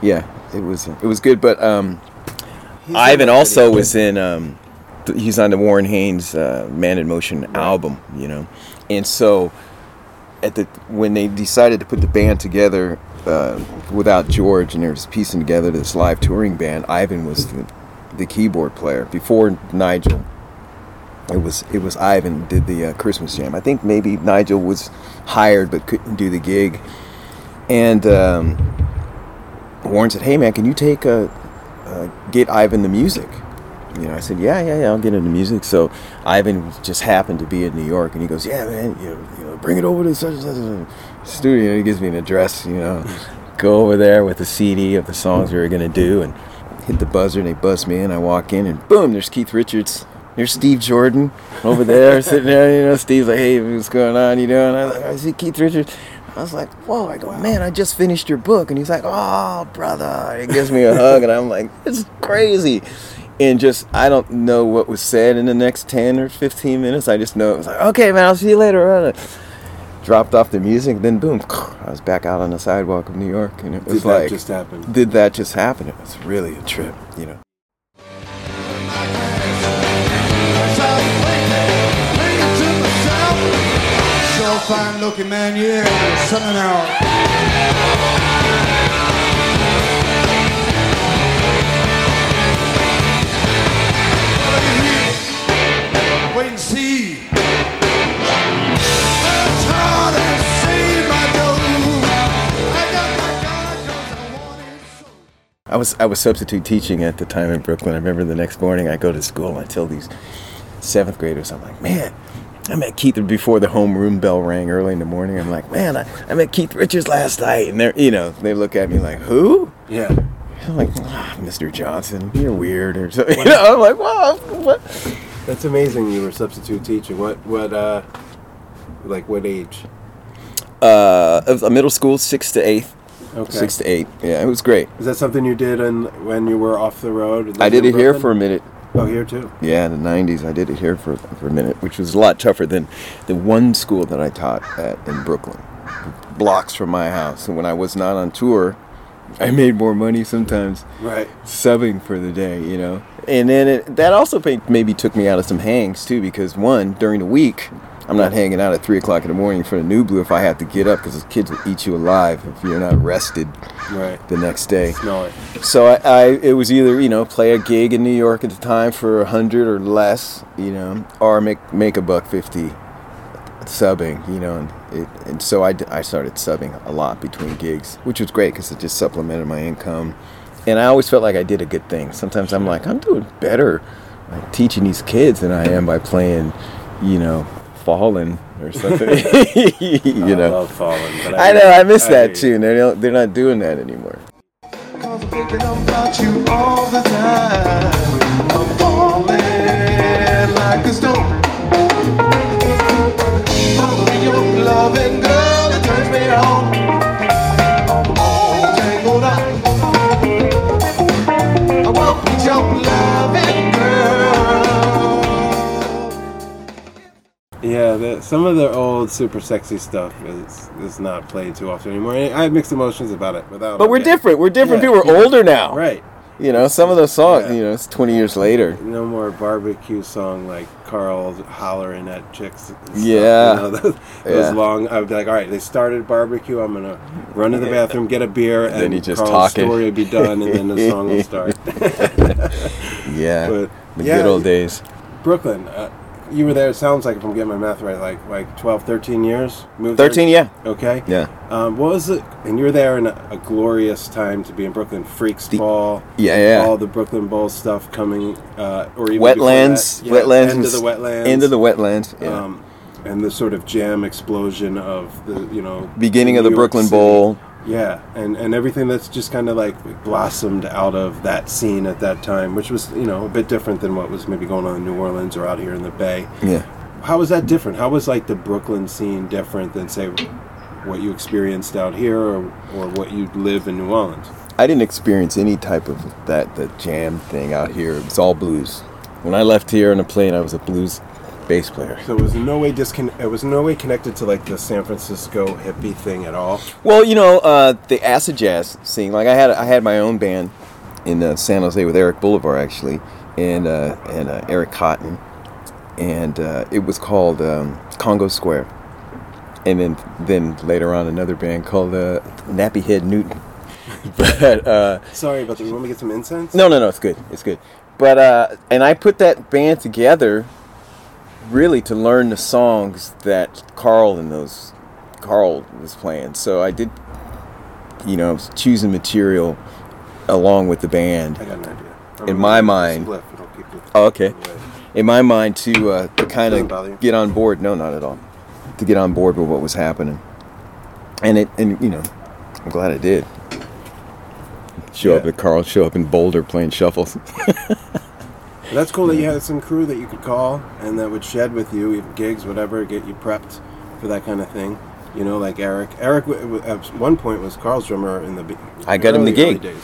yeah, it was it was good. But um, Ivan also was in. Um, th- he's on the Warren Haynes uh, Man in Motion album, you know, and so at the when they decided to put the band together uh, without George and they were piecing together this live touring band, Ivan was the, the keyboard player before Nigel. It was it was Ivan did the uh, Christmas jam. I think maybe Nigel was hired but couldn't do the gig, and um, Warren said, "Hey man, can you take a uh, get Ivan the music?" You know, I said, "Yeah, yeah, yeah, I'll get into music." So Ivan just happened to be in New York, and he goes, "Yeah, man, you know, you know bring it over to such and such a studio." He gives me an address, you know, <laughs> go over there with a CD of the songs we were gonna do, and hit the buzzer, and they buzz me in. I walk in, and boom, there's Keith Richards. There's Steve Jordan over there, <laughs> sitting there. You know, Steve's like, "Hey, what's going on? You doing?" I "I see Keith Richards." I was like, "Whoa!" I go, "Man, I just finished your book," and he's like, "Oh, brother!" He gives me a hug, and I'm like, "It's crazy." And just, I don't know what was said in the next ten or fifteen minutes. I just know it was like, "Okay, man, I'll see you later." on." Dropped off the music, then boom, I was back out on the sidewalk of New York, and it was Did that like, just happen? did that just happen? It was really a trip, you know. Fine looking man, yeah, out. I was I was substitute teaching at the time in Brooklyn. I remember the next morning I go to school and I tell these seventh graders, I'm like, man, I met Keith before the homeroom bell rang early in the morning. I'm like, man, I, I met Keith Richards last night, and they're you know they look at me like, who? Yeah. I'm like, ah, Mr. Johnson, you're weird or something. <laughs> You know, I'm like, wow, what? That's amazing. You were substitute teaching. What? What? Uh, like what age? Uh, it was a middle school, six to eight, Okay. six to eight. Yeah, it was great. Is that something you did in, when you were off the road? I did it here for a minute. Oh, here too. Yeah, in the '90s, I did it here for for a minute, which was a lot tougher than the one school that I taught at in Brooklyn, blocks from my house. And when I was not on tour, I made more money sometimes Right. subbing for the day, you know. And then it, that also maybe took me out of some hangs too, because one during the week. I'm not hanging out at three o'clock in the morning for the Nublu if I have to get up because the kids will eat you alive if you're not rested Right. the next day. Smell it. So I, I, it was either you know play a gig in New York at the time for a hundred or less, you know, or make make a buck fifty subbing, you know, and, it, and so I, I started subbing a lot between gigs, which was great because it just supplemented my income. And I always felt like I did a good thing. Sometimes I'm like, I'm doing better like, teaching these kids than I am by playing, you know, Fallen or <laughs> something. <laughs> you I know, love Fallen, but I know I miss I that hear tune. They're not, they're not doing that anymore. Cause I'm thinking about you all the time. I'm falling like a stone. Only your loving girl that turns me on. Yeah, the, some of the old super sexy stuff is is not played too often anymore. I have mixed emotions about it. Without, But we're yeah. different. We're different Yeah, people. We're yeah. older now. right? You know, some of those songs, Yeah. you know, it's 20 years later. No more barbecue song like Karl hollering at chicks. Yeah. you know, <laughs> those, long. I would be like, all right, they started barbecue. I'm gonna run to the bathroom, get a beer, and Then you just Karl's talking. story will be done, and then the song will start. <laughs> Yeah. <laughs> But, the good old days. Brooklyn. Uh, you were there. It sounds like if I'm getting my math right, like like 12, 13 years. Moved there? 13, yeah. Okay. Yeah. Um, what was it? And you were there in a, a glorious time to be in Brooklyn. Freaks The- Ball. Yeah, yeah. All the Brooklyn Bowl stuff coming, uh, or even before Wetlands. that. Yeah, wetlands. End of the wetlands. End of the wetlands. Yeah. Um, and the sort of jam explosion of the you know Beginning of the New York Brooklyn City. Bowl. Yeah, and and everything that's just kind of like blossomed out of that scene at that time, which was you know a bit different than what was maybe going on in New Orleans or out here in the Bay. Yeah. How was that different? How was like the Brooklyn scene different than say what you experienced out here or, or what you live in New Orleans? I didn't experience any type of that the jam thing out here. It was all blues. When I left here on a plane, I was a blues bass player. So it was no way discon- It was no way connected to like the San Francisco hippie thing at all. Well, you know, uh, the acid jazz scene. Like I had, I had my own band in uh, San Jose with Eric Bolivar actually, and uh, and uh, Eric Cotton, and uh, it was called um, Congo Square. And then, then later on, another band called uh, Nappy Head Newton. <laughs> but uh, Sorry about that. You want me to get some incense? no, no, no, it's good, it's good. But uh, and I put that band together really to learn the songs that Karl and those Karl was playing. So I did, you know, choosing material along with the band. I got an idea. I'm In my mind- spliff, it'll keep it Oh, okay. In my mind, to uh, to kind Doesn't bother you? of get on board. No, not at all. To get on board with what was happening, and it and you know, I'm glad I did. Show up Yeah. at Karl. Show up in Boulder playing shuffles. <laughs> That's cool that you had some crew that you could call and that would shed with you, gigs, whatever, get you prepped for that kind of thing. You know, like Eric. Eric at one point was Karl's drummer in the. I got him the gig. Days.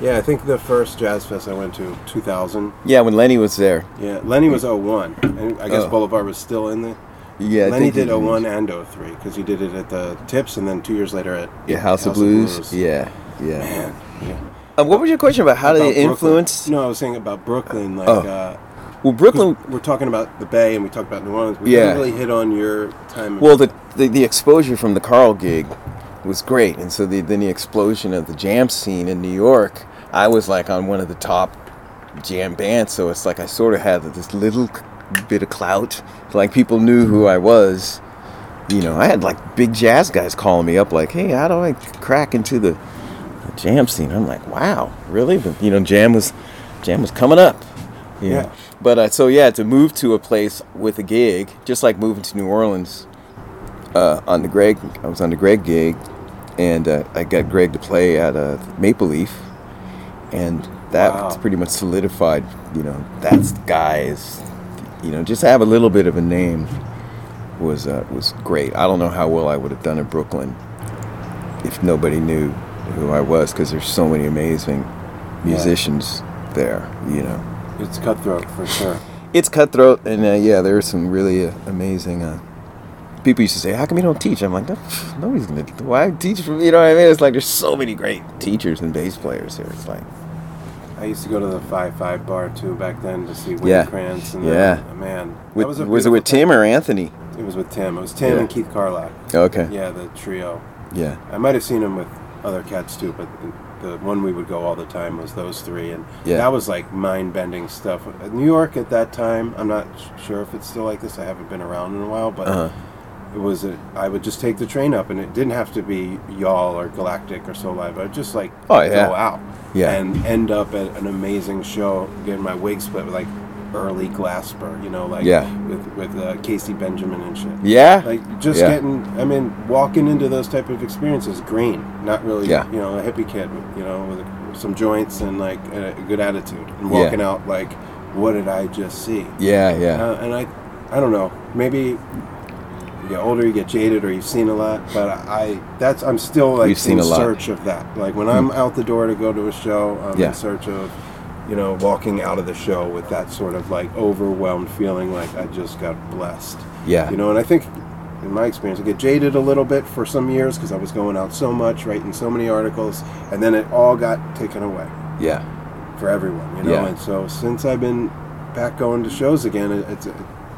Yeah, I think the first jazz fest I went to, 2000. yeah, when Lenny was there. Yeah, Lenny was 01. And I guess Oh. Bolivar was still in the. Yeah, Lenny did oh was. 01 and 03 because he did it at the Tips and then two years later at Yeah, House, of Blues. Yeah, yeah. Man, yeah. Uh, what was your question about how they Brooklyn. influenced? No, I was saying about Brooklyn. Like, Oh. uh, Well, Brooklyn. We're talking about the Bay and we talked about New Orleans. We Yeah. didn't really hit on your time. Well, the, the the exposure from the Karl gig was great, and so the, then the explosion of the jam scene in New York. I was like on one of the top jam bands, so it's like I sort of had this little bit of clout. Like people knew who I was. You know, I had like big jazz guys calling me up, like, "Hey, how do I crack into the jam scene?" I'm like, "Wow, really?" But you know, jam was jam was coming up. you know. Yeah. But uh, so yeah, to move to a place with a gig, just like moving to New Orleans uh, on the Gregg, I was on the Gregg gig, and uh, I got Gregg to play at uh, Maple Leaf, and that Wow. pretty much solidified. You know, that's the guy is, you know, just have a little bit of a name was uh, was great. I don't know how well I would have done in Brooklyn if nobody knew who I was, because there's so many amazing musicians there. You know It's cutthroat for sure. it's cutthroat, and uh, yeah, there are some really uh, amazing. Uh, people used to say, "How come you don't teach?" I'm like, "No, nobody's gonna. Why teach? You know what I mean? It's like there's so many great teachers and bass players here. It's like, I used to go to the Five Five bar too back then to see Wayne Yeah. Krantz. And Yeah. uh, man, with, was, was, it with Tim or Anthony? It was with Tim. It was Tim Yeah. and Keith Carlock. Okay. Yeah, the trio. Yeah. I might have seen him with other cats too, but the one we would go all the time was those three, and Yeah. that was like mind-bending stuff. New York at that time, I'm not sure if it's still like this. I haven't been around in a while, but Uh-huh. it was a, I would just take the train up, and it didn't have to be Y'all or Galactic or Soulive. I'd just like Oh, yeah. go out, Yeah. and end up at an amazing show, getting my wig split like early Glasper, you know, like Yeah. with with uh, Casey Benjamin and shit. Yeah. Like just Yeah. getting, I mean, walking into those type of experiences, green, not really, Yeah. you know, a hippie kid, you know, with some joints and like a, a good attitude, and Yeah. walking out like, what did I just see? Yeah, yeah. Uh, and I, I don't know. Maybe you get older, you get jaded, or you've seen a lot. But I, that's I'm still like You've in a lot. search of that. Like when I'm out the door to go to a show, I'm Yeah. in search of, you know, walking out of the show with that sort of like overwhelmed feeling, like I just got blessed. Yeah. You know, and I think. In my experience, I get jaded a little bit for some years because I was going out so much, writing so many articles, and then it all got taken away yeah. for everyone, you know. Yeah. And so since I've been back going to shows again, it- it's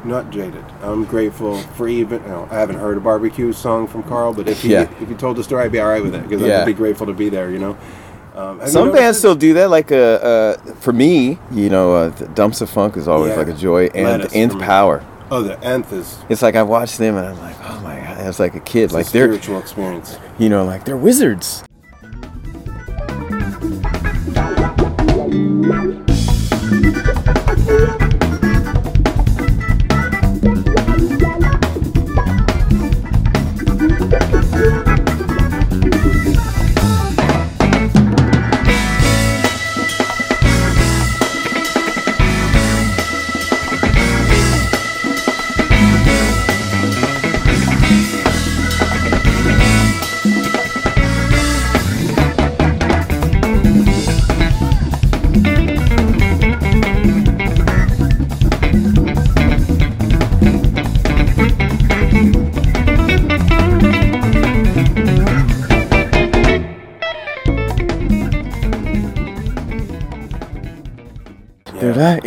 not jaded. I'm grateful for even. You know, I haven't heard a barbecue song from Karl, but if he Yeah. if he told the story, I'd be all right with it because Yeah. I'd be grateful to be there. You know. Um, Some bands still do that. Like, uh, uh, for me, you know, uh, the Dumpstaphunk is always Yeah. like a joy, and Lettuce Nth. Power. Oh, the nth is It's like I watch them and I'm like, oh my god, I was like a kid. it's like a they're, spiritual experience. you know, like they're wizards.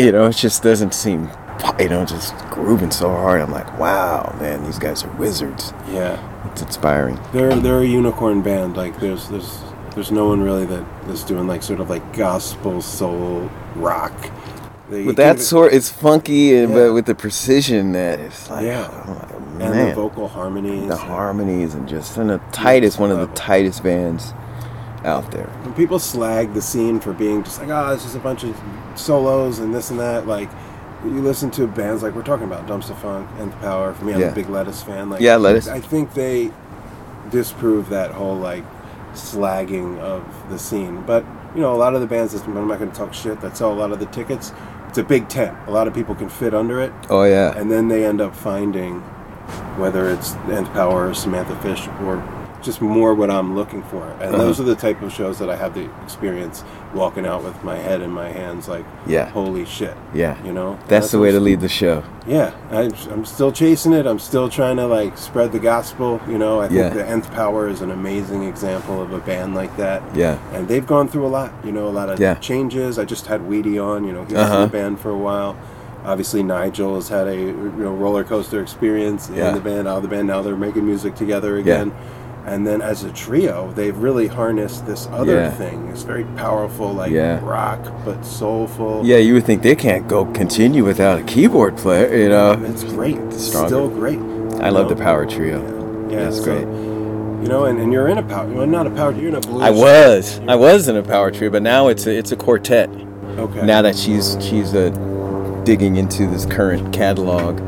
You know, it just doesn't seem, you know, just grooving so hard. I'm like, wow, man, these guys are wizards. Yeah, It's inspiring. they're they're a unicorn band. Like there's there's there's no one really that that's doing like sort of like gospel soul rock. They With that sort, it's funky, and Yeah. but with the precision that it's like, Yeah. oh my and the vocal harmonies. the harmonies and just and the tightest one of the uh, tightest bands out there. when people slag the scene for being just like, oh, it's just a bunch of solos and this and that, like you listen to bands like we're talking about Dumpstaphunk, Nth Power. For me, I'm Yeah. a big Lettuce fan. Like, Yeah, Lettuce. I think they disprove that whole like slagging of the scene. But you know, a lot of the bands. that- I'm not going to talk shit. That sell a lot of the tickets. It's a big tent. A lot of people can fit under it, Oh yeah, and then they end up finding whether it's Nth Power or Samantha Fish or just more what I'm looking for. And Uh-huh. those are the type of shows that I have the experience walking out with my head in my hands, like, Yeah. holy shit. yeah. You know? That's the way to lead the show. Yeah. I, I'm still chasing it. I'm still trying to, like, spread the gospel. You know, I think Yeah. the Nth Power is an amazing example of a band like that. Yeah, And they've gone through a lot, you know, a lot of Yeah. changes. I just had Weedie on, you know, he was Uh-huh. in the band for a while. Obviously, Nigel has had a you know, roller coaster experience Yeah. in the band, out of the band. Now they're making music together again. And then as a trio, they've really harnessed this other Yeah. thing. It's very powerful, like Yeah. rock, but soulful. yeah. You would think they can't go continue without a keyboard player. You know, It's great. It's stronger. still great. I love know? the power trio. Yeah, That's so, great. You know, and, and you're in a power. Well, not a power. Trio, you're in a blues. I was, I was in a power trio, but now it's a, it's a quartet. Okay. Now that she's she's uh, digging into this current catalog,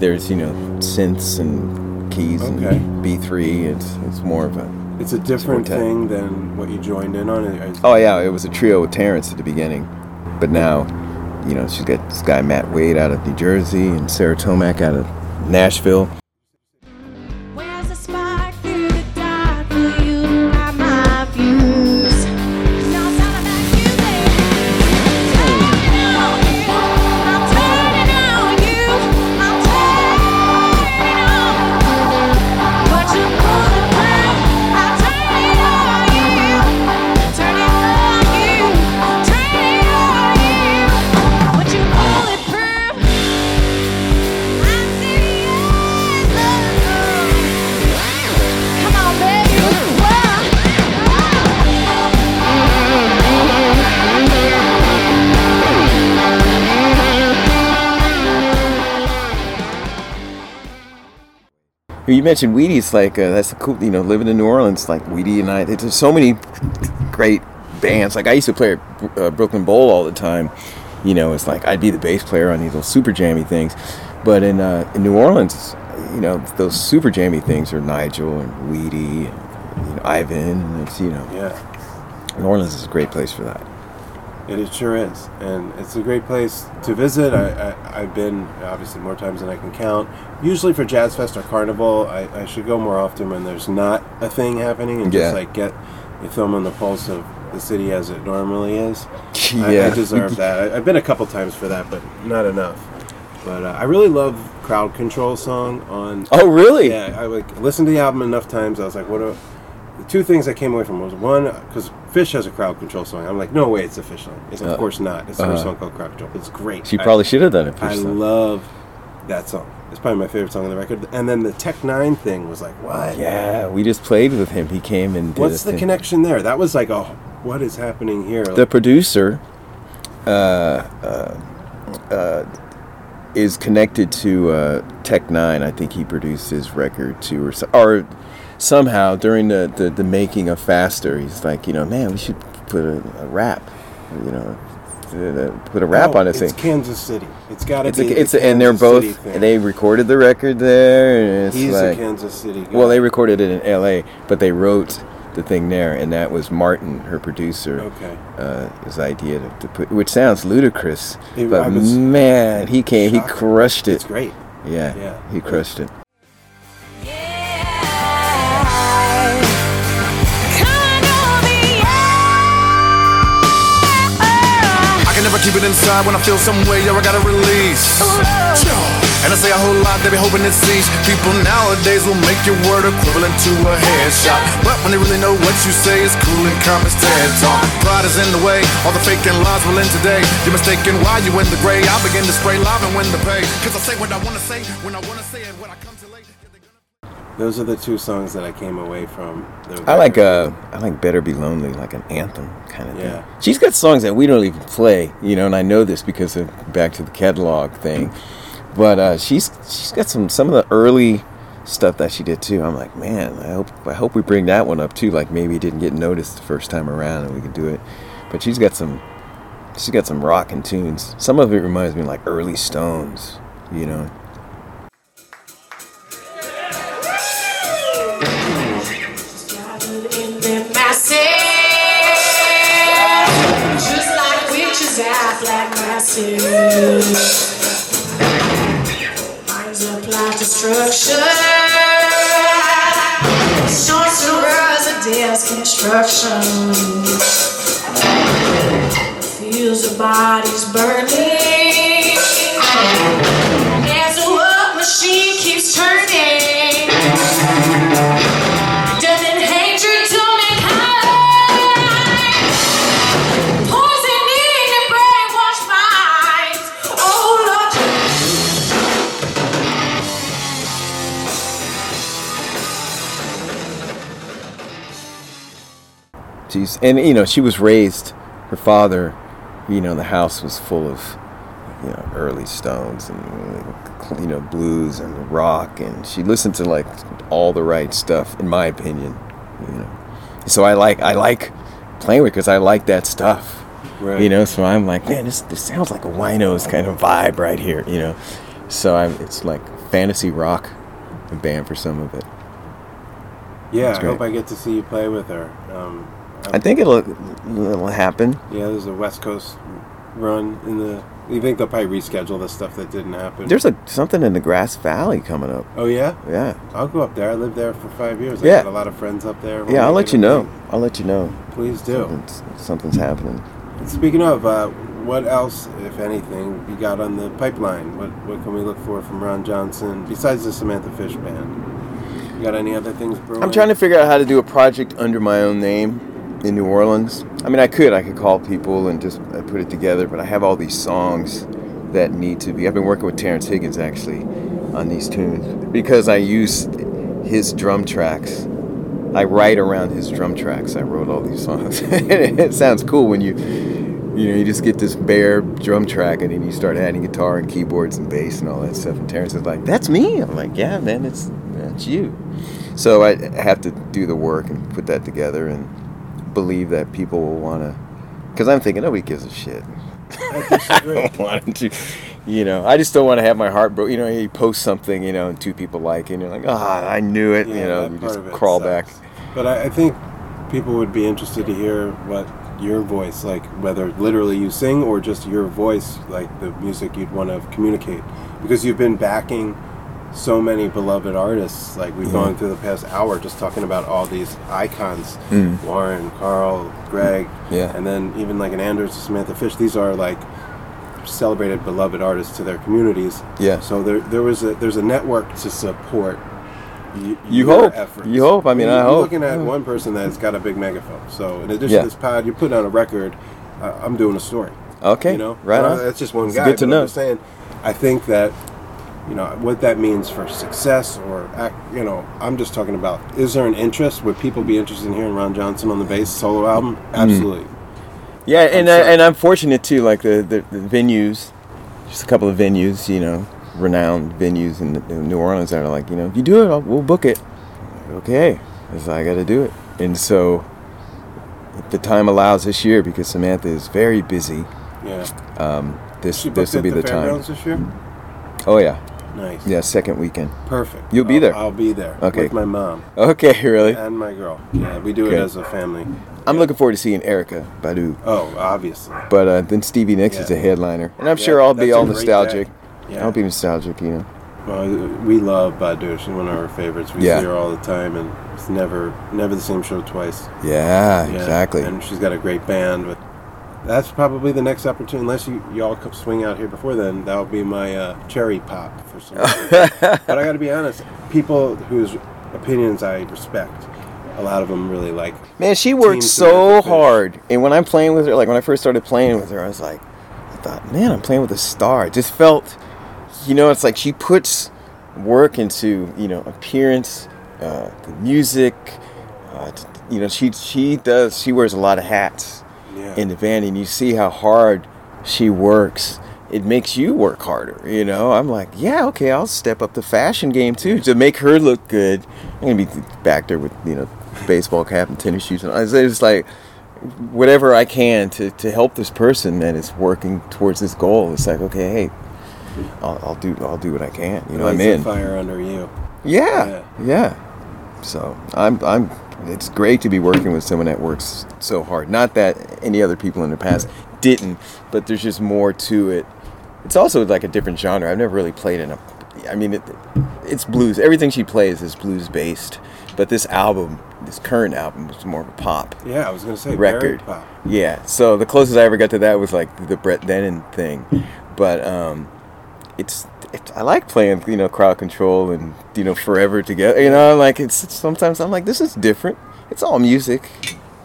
there's you know synths and keys Okay. and B three. It's it's more of a it's a different quartet. thing than what you joined in on. Oh yeah, it was a trio with Terrence at the beginning, but now, you know, she's got this guy Matt Wade out of New Jersey and Sarah Tomek out of Nashville. But you mentioned Weedie. It's like uh, that's the cool. You know, living in New Orleans, like Weedie and I. There's so many great bands. Like I used to play at uh, Brooklyn Bowl all the time. You know, it's like I'd be the bass player on these little super jammy things. But in uh, in New Orleans, you know, those super jammy things are Nigel and Weedy, and, you know, Ivan. And it's you know, Yeah. New Orleans is a great place for that. It, it sure is, and it's a great place to visit. I, I I've been obviously more times than I can count. Usually for Jazz Fest or Carnival, I, I should go more often when there's not a thing happening and Yeah. just like get a film on the pulse of the city as it normally is. <laughs> I, I deserve that. I, I've been a couple times for that, but not enough. But uh, I really love Crowd Control song on. Oh, really? Yeah, I like listened to the album enough times. I was like, what? A, the two things I came away from was one because Phish has a crowd control song. I'm like, no way, it's a Phish song. It's of Uh, course not. It's the uh-huh. song called Crowd Control. It's great. She probably should have done it. I time. love that song. It's probably my favorite song on the record. And then the Tech N9ne thing was like, what? Yeah, we just played with him. He came and did What's the thing. connection there? That was like, oh, what is happening here? the producer uh, uh, uh, is connected to uh, Tech N9ne. I think he produced his record too, or so, or somehow during the, the, the making of Faster, he's like, you know, man, we should put a, a rap, you know, uh, put a rap Oh, on this it's thing. Kansas City. It's got to It's be. a, it's a, and they're both they recorded the record there. And it's He's like, a Kansas City guy. well, they recorded it in L.A., but they wrote the thing there, and that was Martin, her producer. Okay. Uh, his idea to, to put, which sounds ludicrous, It- but man, he came, he crushed it. It's great. Yeah, Yeah. he crushed it. Keep it inside when I feel some way, yo, I gotta release. And I say a whole lot, they be hoping it sees. People nowadays will make your word equivalent to a headshot. But when they really know what you say is cool and as TED talk. Pride is in the way, all the fake and lies will end today. You're mistaken why you in the gray. I begin to spray live and win the pay. Cause I say what I wanna say, when I wanna say it, when I come to late. Those are the two songs that I came away from. I like uh, I like "Better Be Lonely," like an anthem kind of Yeah. thing. She's got songs that we don't even play, you know, and I know this because of back to the catalog thing. But uh, she's she's got some some of the early stuff that she did too. I'm like, man, I hope I hope we bring that one up too. Like maybe it didn't get noticed the first time around, and we can do it. But she's got some she's got some rocking tunes. Some of it reminds me of like early Stones, you know. Like massive. Minds apply destruction. Sorcerers of death's construction. Feels the bodies burning. As the world machine keeps turning. She's and you know she was raised. Her father, you know, the house was full of you know early Stones and you know blues and rock, and she listened to like all the right stuff, in my opinion. You know, so I like I like playing with because I like that stuff. Right. You know, so I'm like, man, this this sounds like a winos kind of vibe right here. You know, so I'm it's like fantasy rock and band for some of it. Yeah, I hope I get to see you play with her. Um, I think it'll it'll happen. Yeah, there's a West Coast run in the. You think they'll probably reschedule the stuff that didn't happen? There's a something in the Grass Valley coming up. Oh yeah. Yeah. I'll go up there. I lived there for five years. Yeah. I got a lot of friends up there. Yeah, I'll let you know. thing. I'll let you know. Please do. Something's, something's happening. And speaking of, uh, what else, if anything, you got on the pipeline? What what can we look for from Ron Johnson besides the Samantha Fish band? You got any other things brewing? I'm trying to figure out how to do a project under my own name in New Orleans. I mean, I could. I could call people and just uh, put it together, but I have all these songs that need to be. I've been working with Terence Higgins actually on these tunes because I use his drum tracks. I write around his drum tracks. I wrote all these songs. <laughs> it sounds cool when you, you know, you just get this bare drum track and then you start adding guitar and keyboards and bass and all that stuff. And Terrence is like, "That's me." I'm like, "Yeah, man, it's." It's you. So I have to do the work and put that together and believe that people will want to. Because I'm thinking nobody gives a shit. I <laughs> don't want to, you know. I just don't want to have my heart broken. You know, you post something, you know, and two people like it, and you're like, ah, I knew it. you know, you just crawl sucks. back. But I, I think people would be interested to hear what your voice, like whether literally you sing or just your voice, like the music you'd want to communicate, because you've been backing so many beloved artists. Like we've Yeah. gone through the past hour just talking about all these icons: Mm. Warren, Karl, Gregg, Yeah. and then even like an Anders, Samantha Fish. These are like celebrated beloved artists to their communities. Yeah. So there there was a there's a network to support. y- You hope. efforts. You hope. I mean, I you're hope. looking at one person that's got a big megaphone. So in addition Yeah. to this pod, you're putting out a record. Uh, I'm doing a story. Okay, You know, right Uh, on. That's just one It's guy. good to know. I'm saying, I think that you know what that means for success or. You know, I'm just talking about. Is there an interest? Would people be interested in hearing Ron Johnson on the bass solo album? Mm. Absolutely. Yeah, and I'm I, and I'm fortunate too. Like the, the, the venues, just a couple of venues, you know, renowned venues in, in New Orleans that are like, you know, if you do it, I'll, we'll book it. Okay, 'cause I got to do it. And so, if the time allows this year, because Samantha is very busy, Yeah. um, this this will be the the time. Oh yeah, Nice. yeah, second weekend. Perfect. You'll be I'll- there. I'll be there. Okay. With my mom Okay, <laughs> really. and my girl. Yeah, we do it as a family. I'm looking forward to seeing Erykah Badu. Oh, obviously. But uh, then Stevie Nicks is a headliner, and I'm Yeah, sure I'll be all nostalgic. day. Yeah. I'll be nostalgic, you know. Well, we love Badu. She's one of our favorites. We Yeah. see her all the time, and it's never never the same show twice. Yeah, Yeah, exactly. And she's got a great band. But that's probably the next opportunity. Unless you y'all come swing out here before then, that'll be my uh, cherry pop for some. <laughs> but I got to be honest. People whose opinions I respect, a lot of them really like. Man, she worked so hard. And when I'm playing with her, like when I first started playing with her, I was like, I thought, man, I'm playing with a star. It just felt, you know, it's like she puts work into, you know, appearance, uh, the music. Uh, you know, she she does. She wears a lot of hats Yeah. in the van and you see how hard she works. It makes you work harder, you know. I'm like, yeah, okay, I'll step up the fashion game too to make her look good. I'm gonna be back there with you know baseball cap and tennis shoes, and I was just like, whatever I can to, to help this person that is working towards this goal. It's like, okay, hey, I'll, I'll do I'll do what I can. You know, I'm in. fire under you. Yeah, yeah. So I'm I'm. It's great to be working with someone that works so hard. Not that any other people in the past didn't, but there's just more to it. It's also like a different genre. I've never really played in a. I mean, it, it's blues. Everything she plays is blues based, but this album, this current album, was more of a pop Yeah, I was gonna say record. pop. Yeah. So the closest I ever got to that was like the Brett Dennen thing, but um, it's, it's I like playing you know crowd control and you know forever together. You know, like it's sometimes I'm like this is different. It's all music.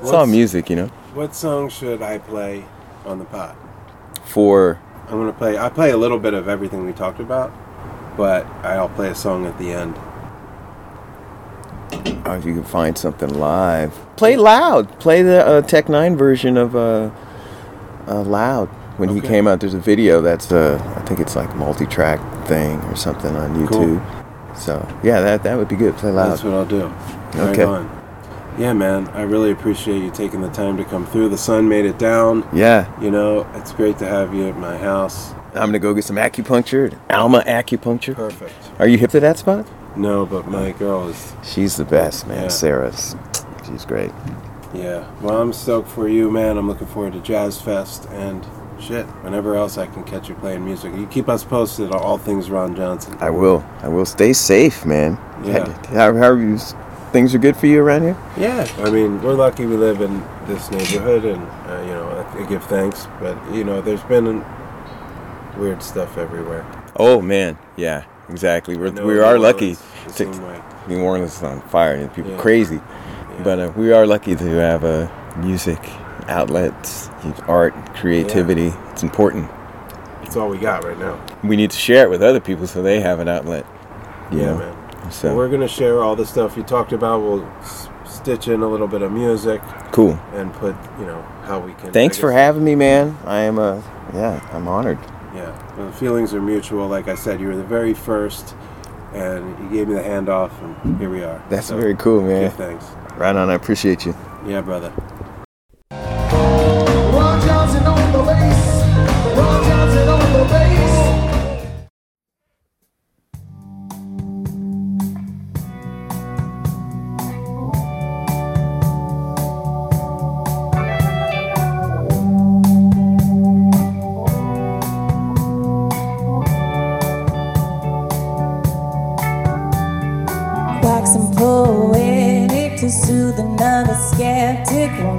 It's all music, you know. What song should I play on the pod? For I'm gonna play. I play a little bit of everything we talked about, but I'll play a song at the end. oh, if you can find something live, play loud. Play the uh, Tech N9ne version of uh, uh, Loud when he came out. There's a video that's uh, I think it's like multi-track thing or something on YouTube. So yeah, that that would be good. Play loud. That's what I'll do. Right Okay. on. Yeah, man. I really appreciate you taking the time to come through. The sun made it down. Yeah, You know, it's great to have you at my house. I'm gonna go get some acupuncture. Alma acupuncture. Perfect. Are you hip to that spot? No, but my girl is. She's the best, man. Yeah. Sarah's. She's great. Yeah. Well, I'm stoked for you, man. I'm looking forward to Jazz Fest and shit. Whenever else I can catch you playing music, you keep us posted on all things Ron Johnson. I will. I will. Stay safe, man. Yeah. How, how are you? Things are good for you around here. Yeah, I mean, we're lucky we live in this neighborhood, and uh, you know, I, I give thanks. But you know, there's been weird stuff everywhere. Oh man, yeah, exactly. We're, we are lucky. To. New Orleans is on fire and people Yeah. crazy, Yeah. but uh, we are lucky to have a music outlets, art, creativity. It's important. It's all we got right now. We need to share it with other people so they have an outlet. you Yeah, know? man. So We're gonna share all the stuff you talked about. We'll s- stitch in a little bit of music cool. and put, you know, how we can. Thanks for having me, man. I am a yeah. I'm honored. Yeah, well, the feelings are mutual. Like I said, you were the very first and he gave me the handoff, and here we are. That's So, very cool, man. Thanks. Right on. I appreciate you. Yeah, brother. Another skeptic.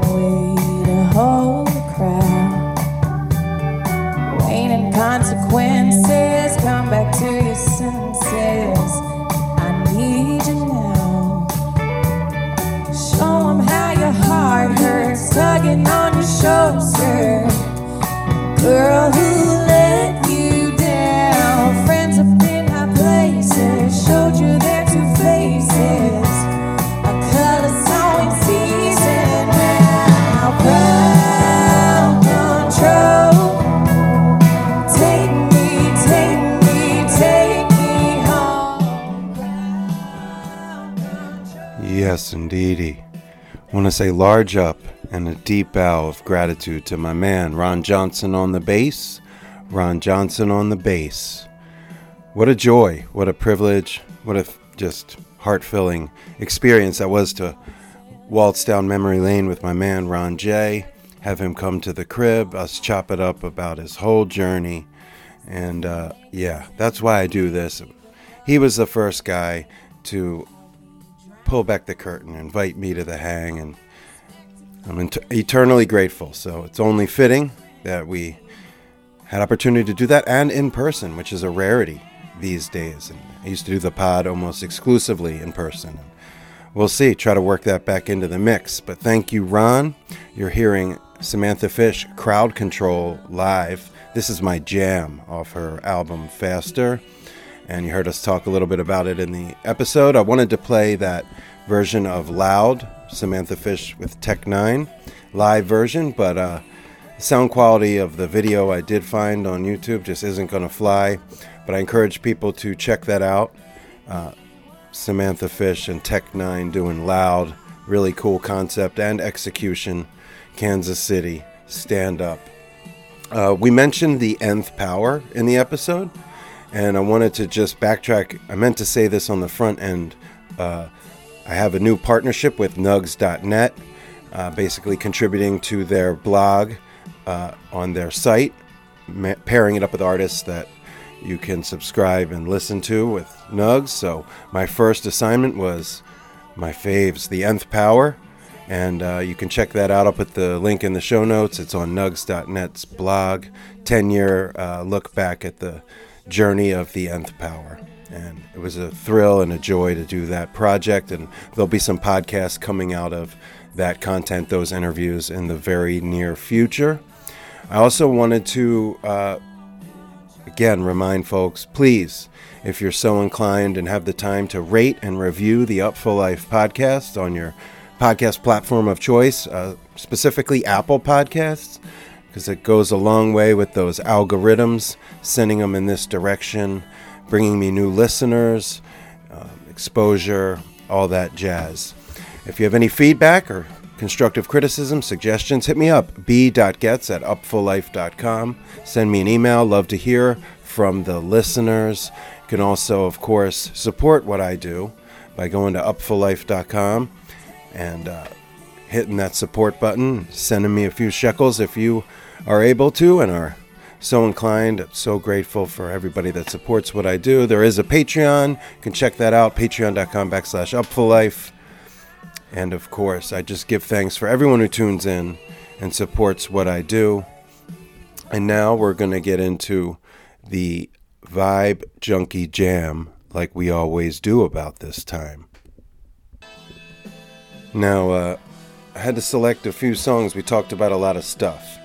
Yes, indeedy. Want to say large up and a deep bow of gratitude to my man Ron Johnson on the bass. Ron Johnson on the bass. What a joy, what a privilege, what a f- just heart filling experience that was to waltz down memory lane with my man Ron J. Have him come to the crib, us chop it up about his whole journey. And uh, yeah, that's why I do this. He was the first guy to pull back the curtain, invite me to the hang, and I'm eternally grateful. So it's only fitting that we had opportunity to do that and in person, which is a rarity these days. And I used to do the pod almost exclusively in person. We'll see, try to work that back into the mix. But thank you, Ron. You're hearing Samantha Fish, Crowd Control live. This is my jam off her album Faster and you heard us talk a little bit about it in the episode. I wanted to play that version of Loud, Samantha Fish with Tech N9ne, live version, but uh, the sound quality of the video I did find on YouTube just isn't going to fly. But I encourage people to check that out. Uh, Samantha Fish and Tech N9ne doing Loud, really cool concept and execution. Kansas City, stand up. Uh, we mentioned the nth power in the episode and I wanted to just backtrack. I meant to say this on the front end. Uh, I have a new partnership with Nugs.net, uh, basically contributing to their blog uh, on their site, ma- pairing it up with artists that you can subscribe and listen to with Nugs. So my first assignment was my faves, the nth power. And uh, you can check that out. I'll put the link in the show notes. It's on nugs.net's blog. 10 year uh, look back at the journey of the nth power. And it was a thrill and a joy to do that project. And there'll be some podcasts coming out of that content, those interviews, in the very near future. I also wanted to, uh, again, remind folks please, if you're so inclined and have the time to rate and review the Upful Life podcast on your podcast platform of choice, uh, specifically Apple Podcasts because it goes a long way with those algorithms, sending them in this direction, bringing me new listeners, um, exposure, all that jazz. If you have any feedback or constructive criticism, suggestions, hit me up, b.getz at upfullife.com. Send me an email. Love to hear from the listeners. You can also, of course, support what I do by going to upfullife.com and uh, hitting that support button, sending me a few shekels if you are able to and are so inclined. So grateful for everybody that supports what I do. There is a Patreon. You can check that out, patreon.com backslash upfullife. And of course, I just give thanks for everyone who tunes in and supports what I do. And now we're going to get into the Vibe Junkie Jam like we always do about this time. Now, uh, I had to select a few songs. We talked about a lot of stuff.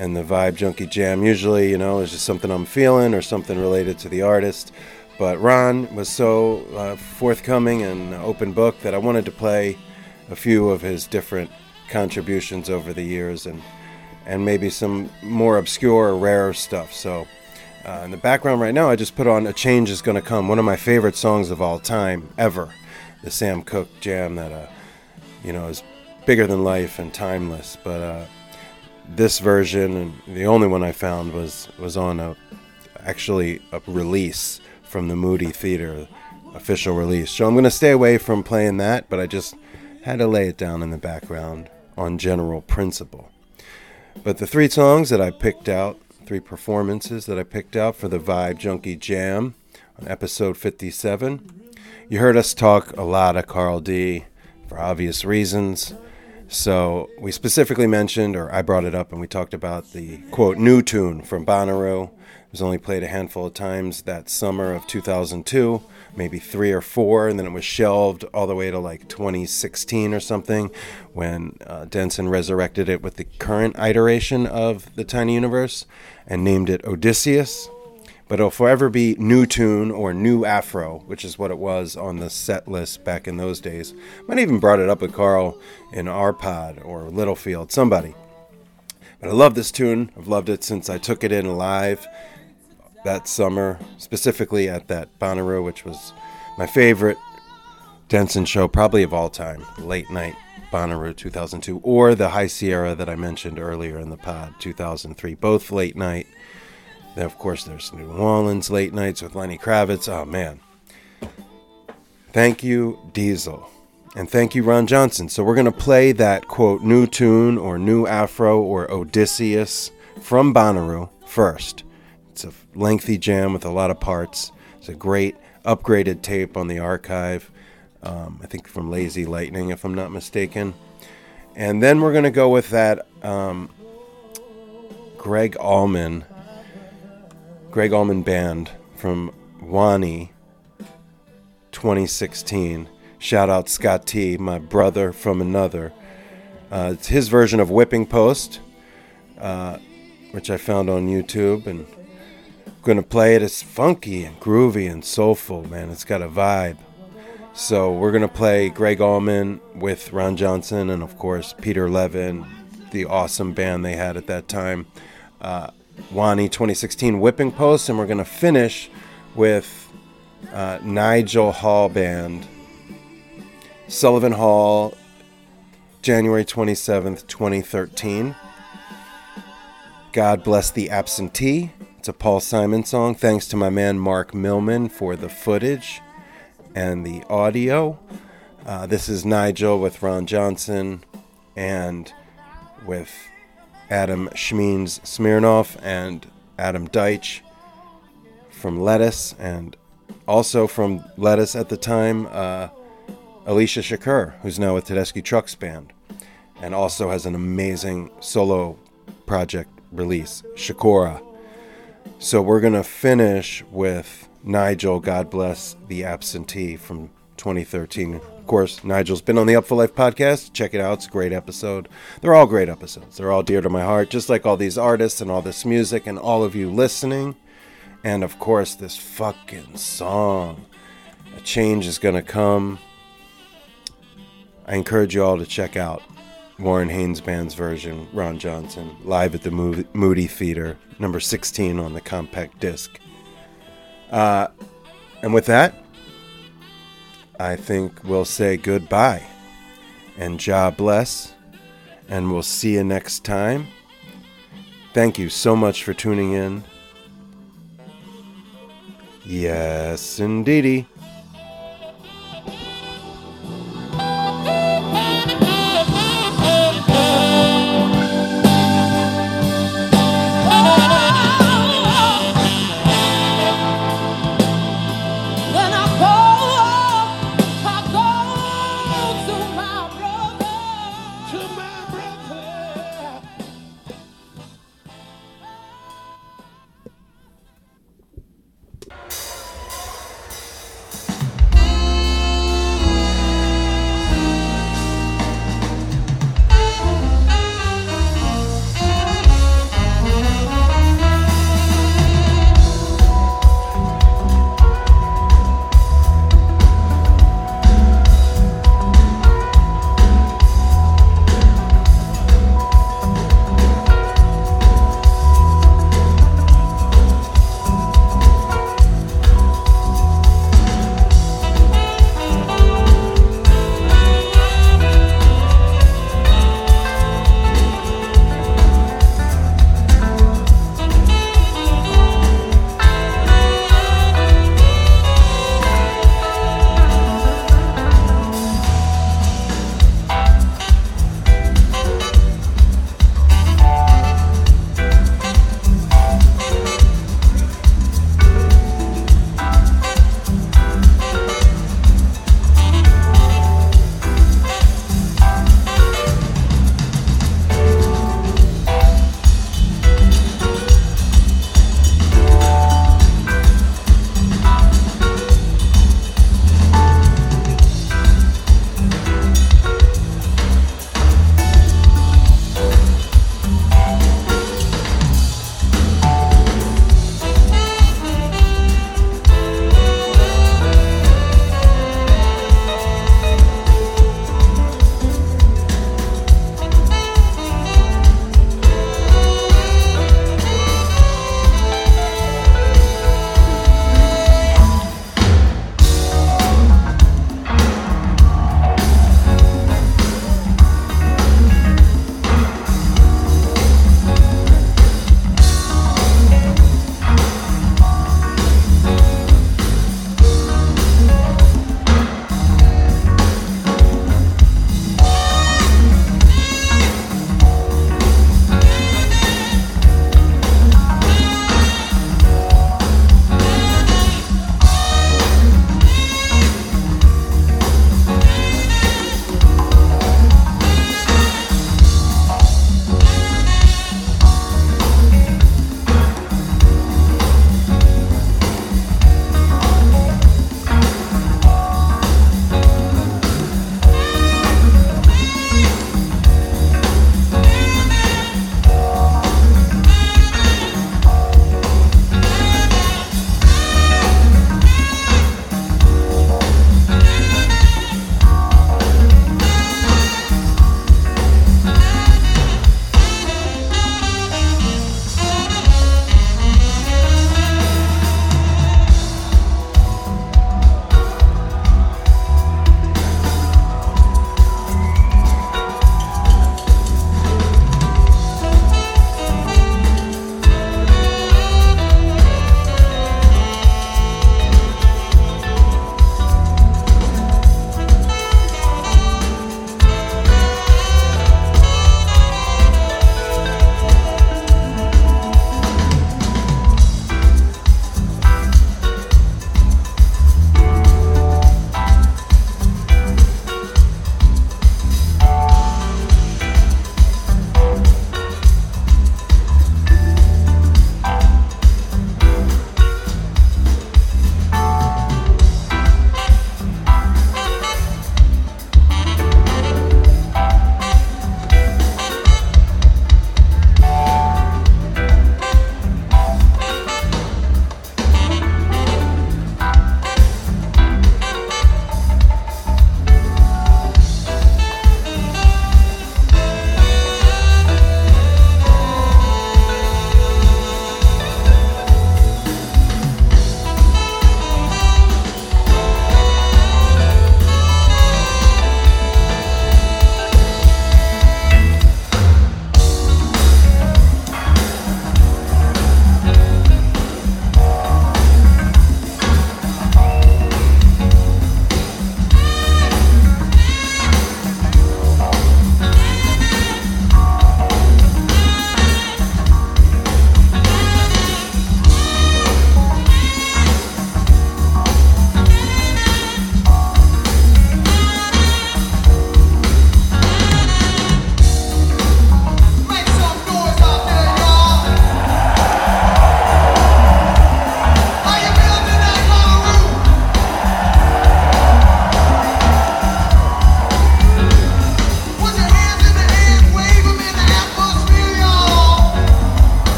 And the Vibe Junkie Jam usually, you know, is just something I'm feeling or something related to the artist. But Ron was so uh, forthcoming and open book that I wanted to play a few of his different contributions over the years and and maybe some more obscure or rarer stuff. So Uh, in the background right now, I just put on A Change Is Gonna Come, one of my favorite songs of all time, ever. The Sam Cooke jam that, uh, you know, is bigger than life and timeless. But uh, this version, the only one I found, was, was on a actually a release from the Moody Theater, official release. So I'm going to stay away from playing that, but I just had to lay it down in the background on general principle. But the three songs that I picked out, three performances that I picked out for the Vibe Junkie Jam on episode 57, you heard us talk a lot of Karl D for obvious reasons. So we specifically mentioned, or I brought it up, and we talked about the quote new tune from Bonnaroo. It was only played a handful of times that summer of 2002, maybe three or four, and then it was shelved all the way to like 2016 or something when uh, Denson resurrected it with the current iteration of the Tiny Universe and named it Odysseus. But it'll forever be New Tune or New Afro, which is what it was on the set list back in those days. Might even brought it up with Karl in our pod or Littlefield, somebody. But I love this tune. I've loved it since I took it in live that summer, specifically at that Bonnaroo, which was my favorite Denson show, probably of all time. Late night Bonnaroo 2002, or the High Sierra that I mentioned earlier in the pod 2003. Both late night. Then, of course, there's New Orleans late nights with Lenny Kravitz. Oh, man. Thank you, Diesel. And thank you, Ron Johnson. So we're going to play that quote, new tune or new afro or Odysseus from Bonnaroo first. It's a lengthy jam with a lot of parts. It's a great upgraded tape on the archive. Um, I think from Lazy Lightning, if I'm not mistaken. And then we're going to go with that um, Gregg Allman, Gregg Allman Band from Wanee 2016. Shout out Scott T, my brother from another. Uh, it's his version of Whipping Post, uh, which I found on YouTube, and I'm gonna play it. It's funky and groovy and soulful, man. It's got a vibe. So we're gonna play Gregg Allman with Ron Johnson and of course Peter Levin, the awesome band they had at that time. Uh, Wanee 2016 Whipping Post, and we're gonna finish with uh, Nigel Hall Band, Sullivan Hall, January 27th, 2013. God Bless the Absentee. It's a Paul Simon song. Thanks to my man Mark Millman for the footage and the audio. Uh, this is Nigel with Ron Johnson and with Adam Shmeeans Smirnoff and Adam Deitch from Lettuce and also from Lettuce at the time, uh, Alecia Chakour, who's now with Tedeschi Trucks Band and also has an amazing solo project release, Shakora. So we're going to finish with Nigel, God Bless the Absentee from 2013. Course, Nigel's been on the Upful Life podcast. Check it out. It's a great episode. They're all great episodes. They're all dear to my heart, just like all these artists and all this music and all of you listening. And of course, this fucking song. A change is going to come. I encourage you all to check out Warren Haynes Band's version, Ron Johnson, live at the Mo- Moody Theater, number 16 on the compact disc. Uh, and with that, I think we'll say goodbye and Jah bless, and we'll see you next time. Thank you so much for tuning in. Yes, indeedy.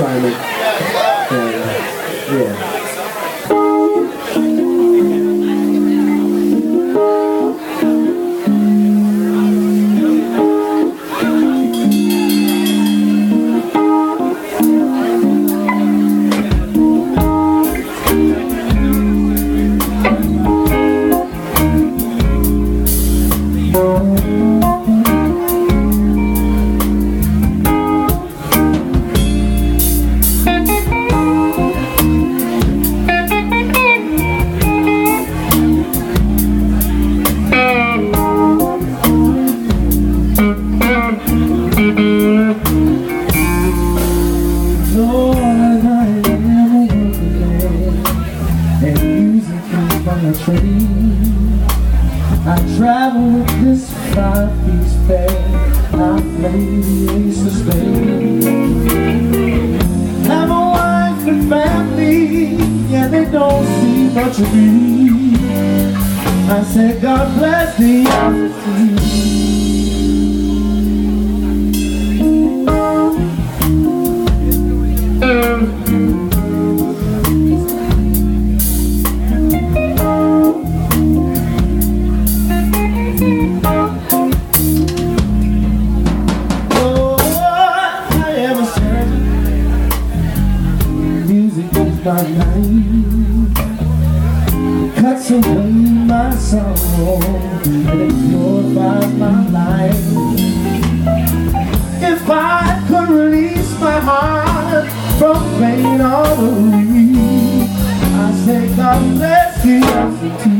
Prime from pain all the week. I say God bless you.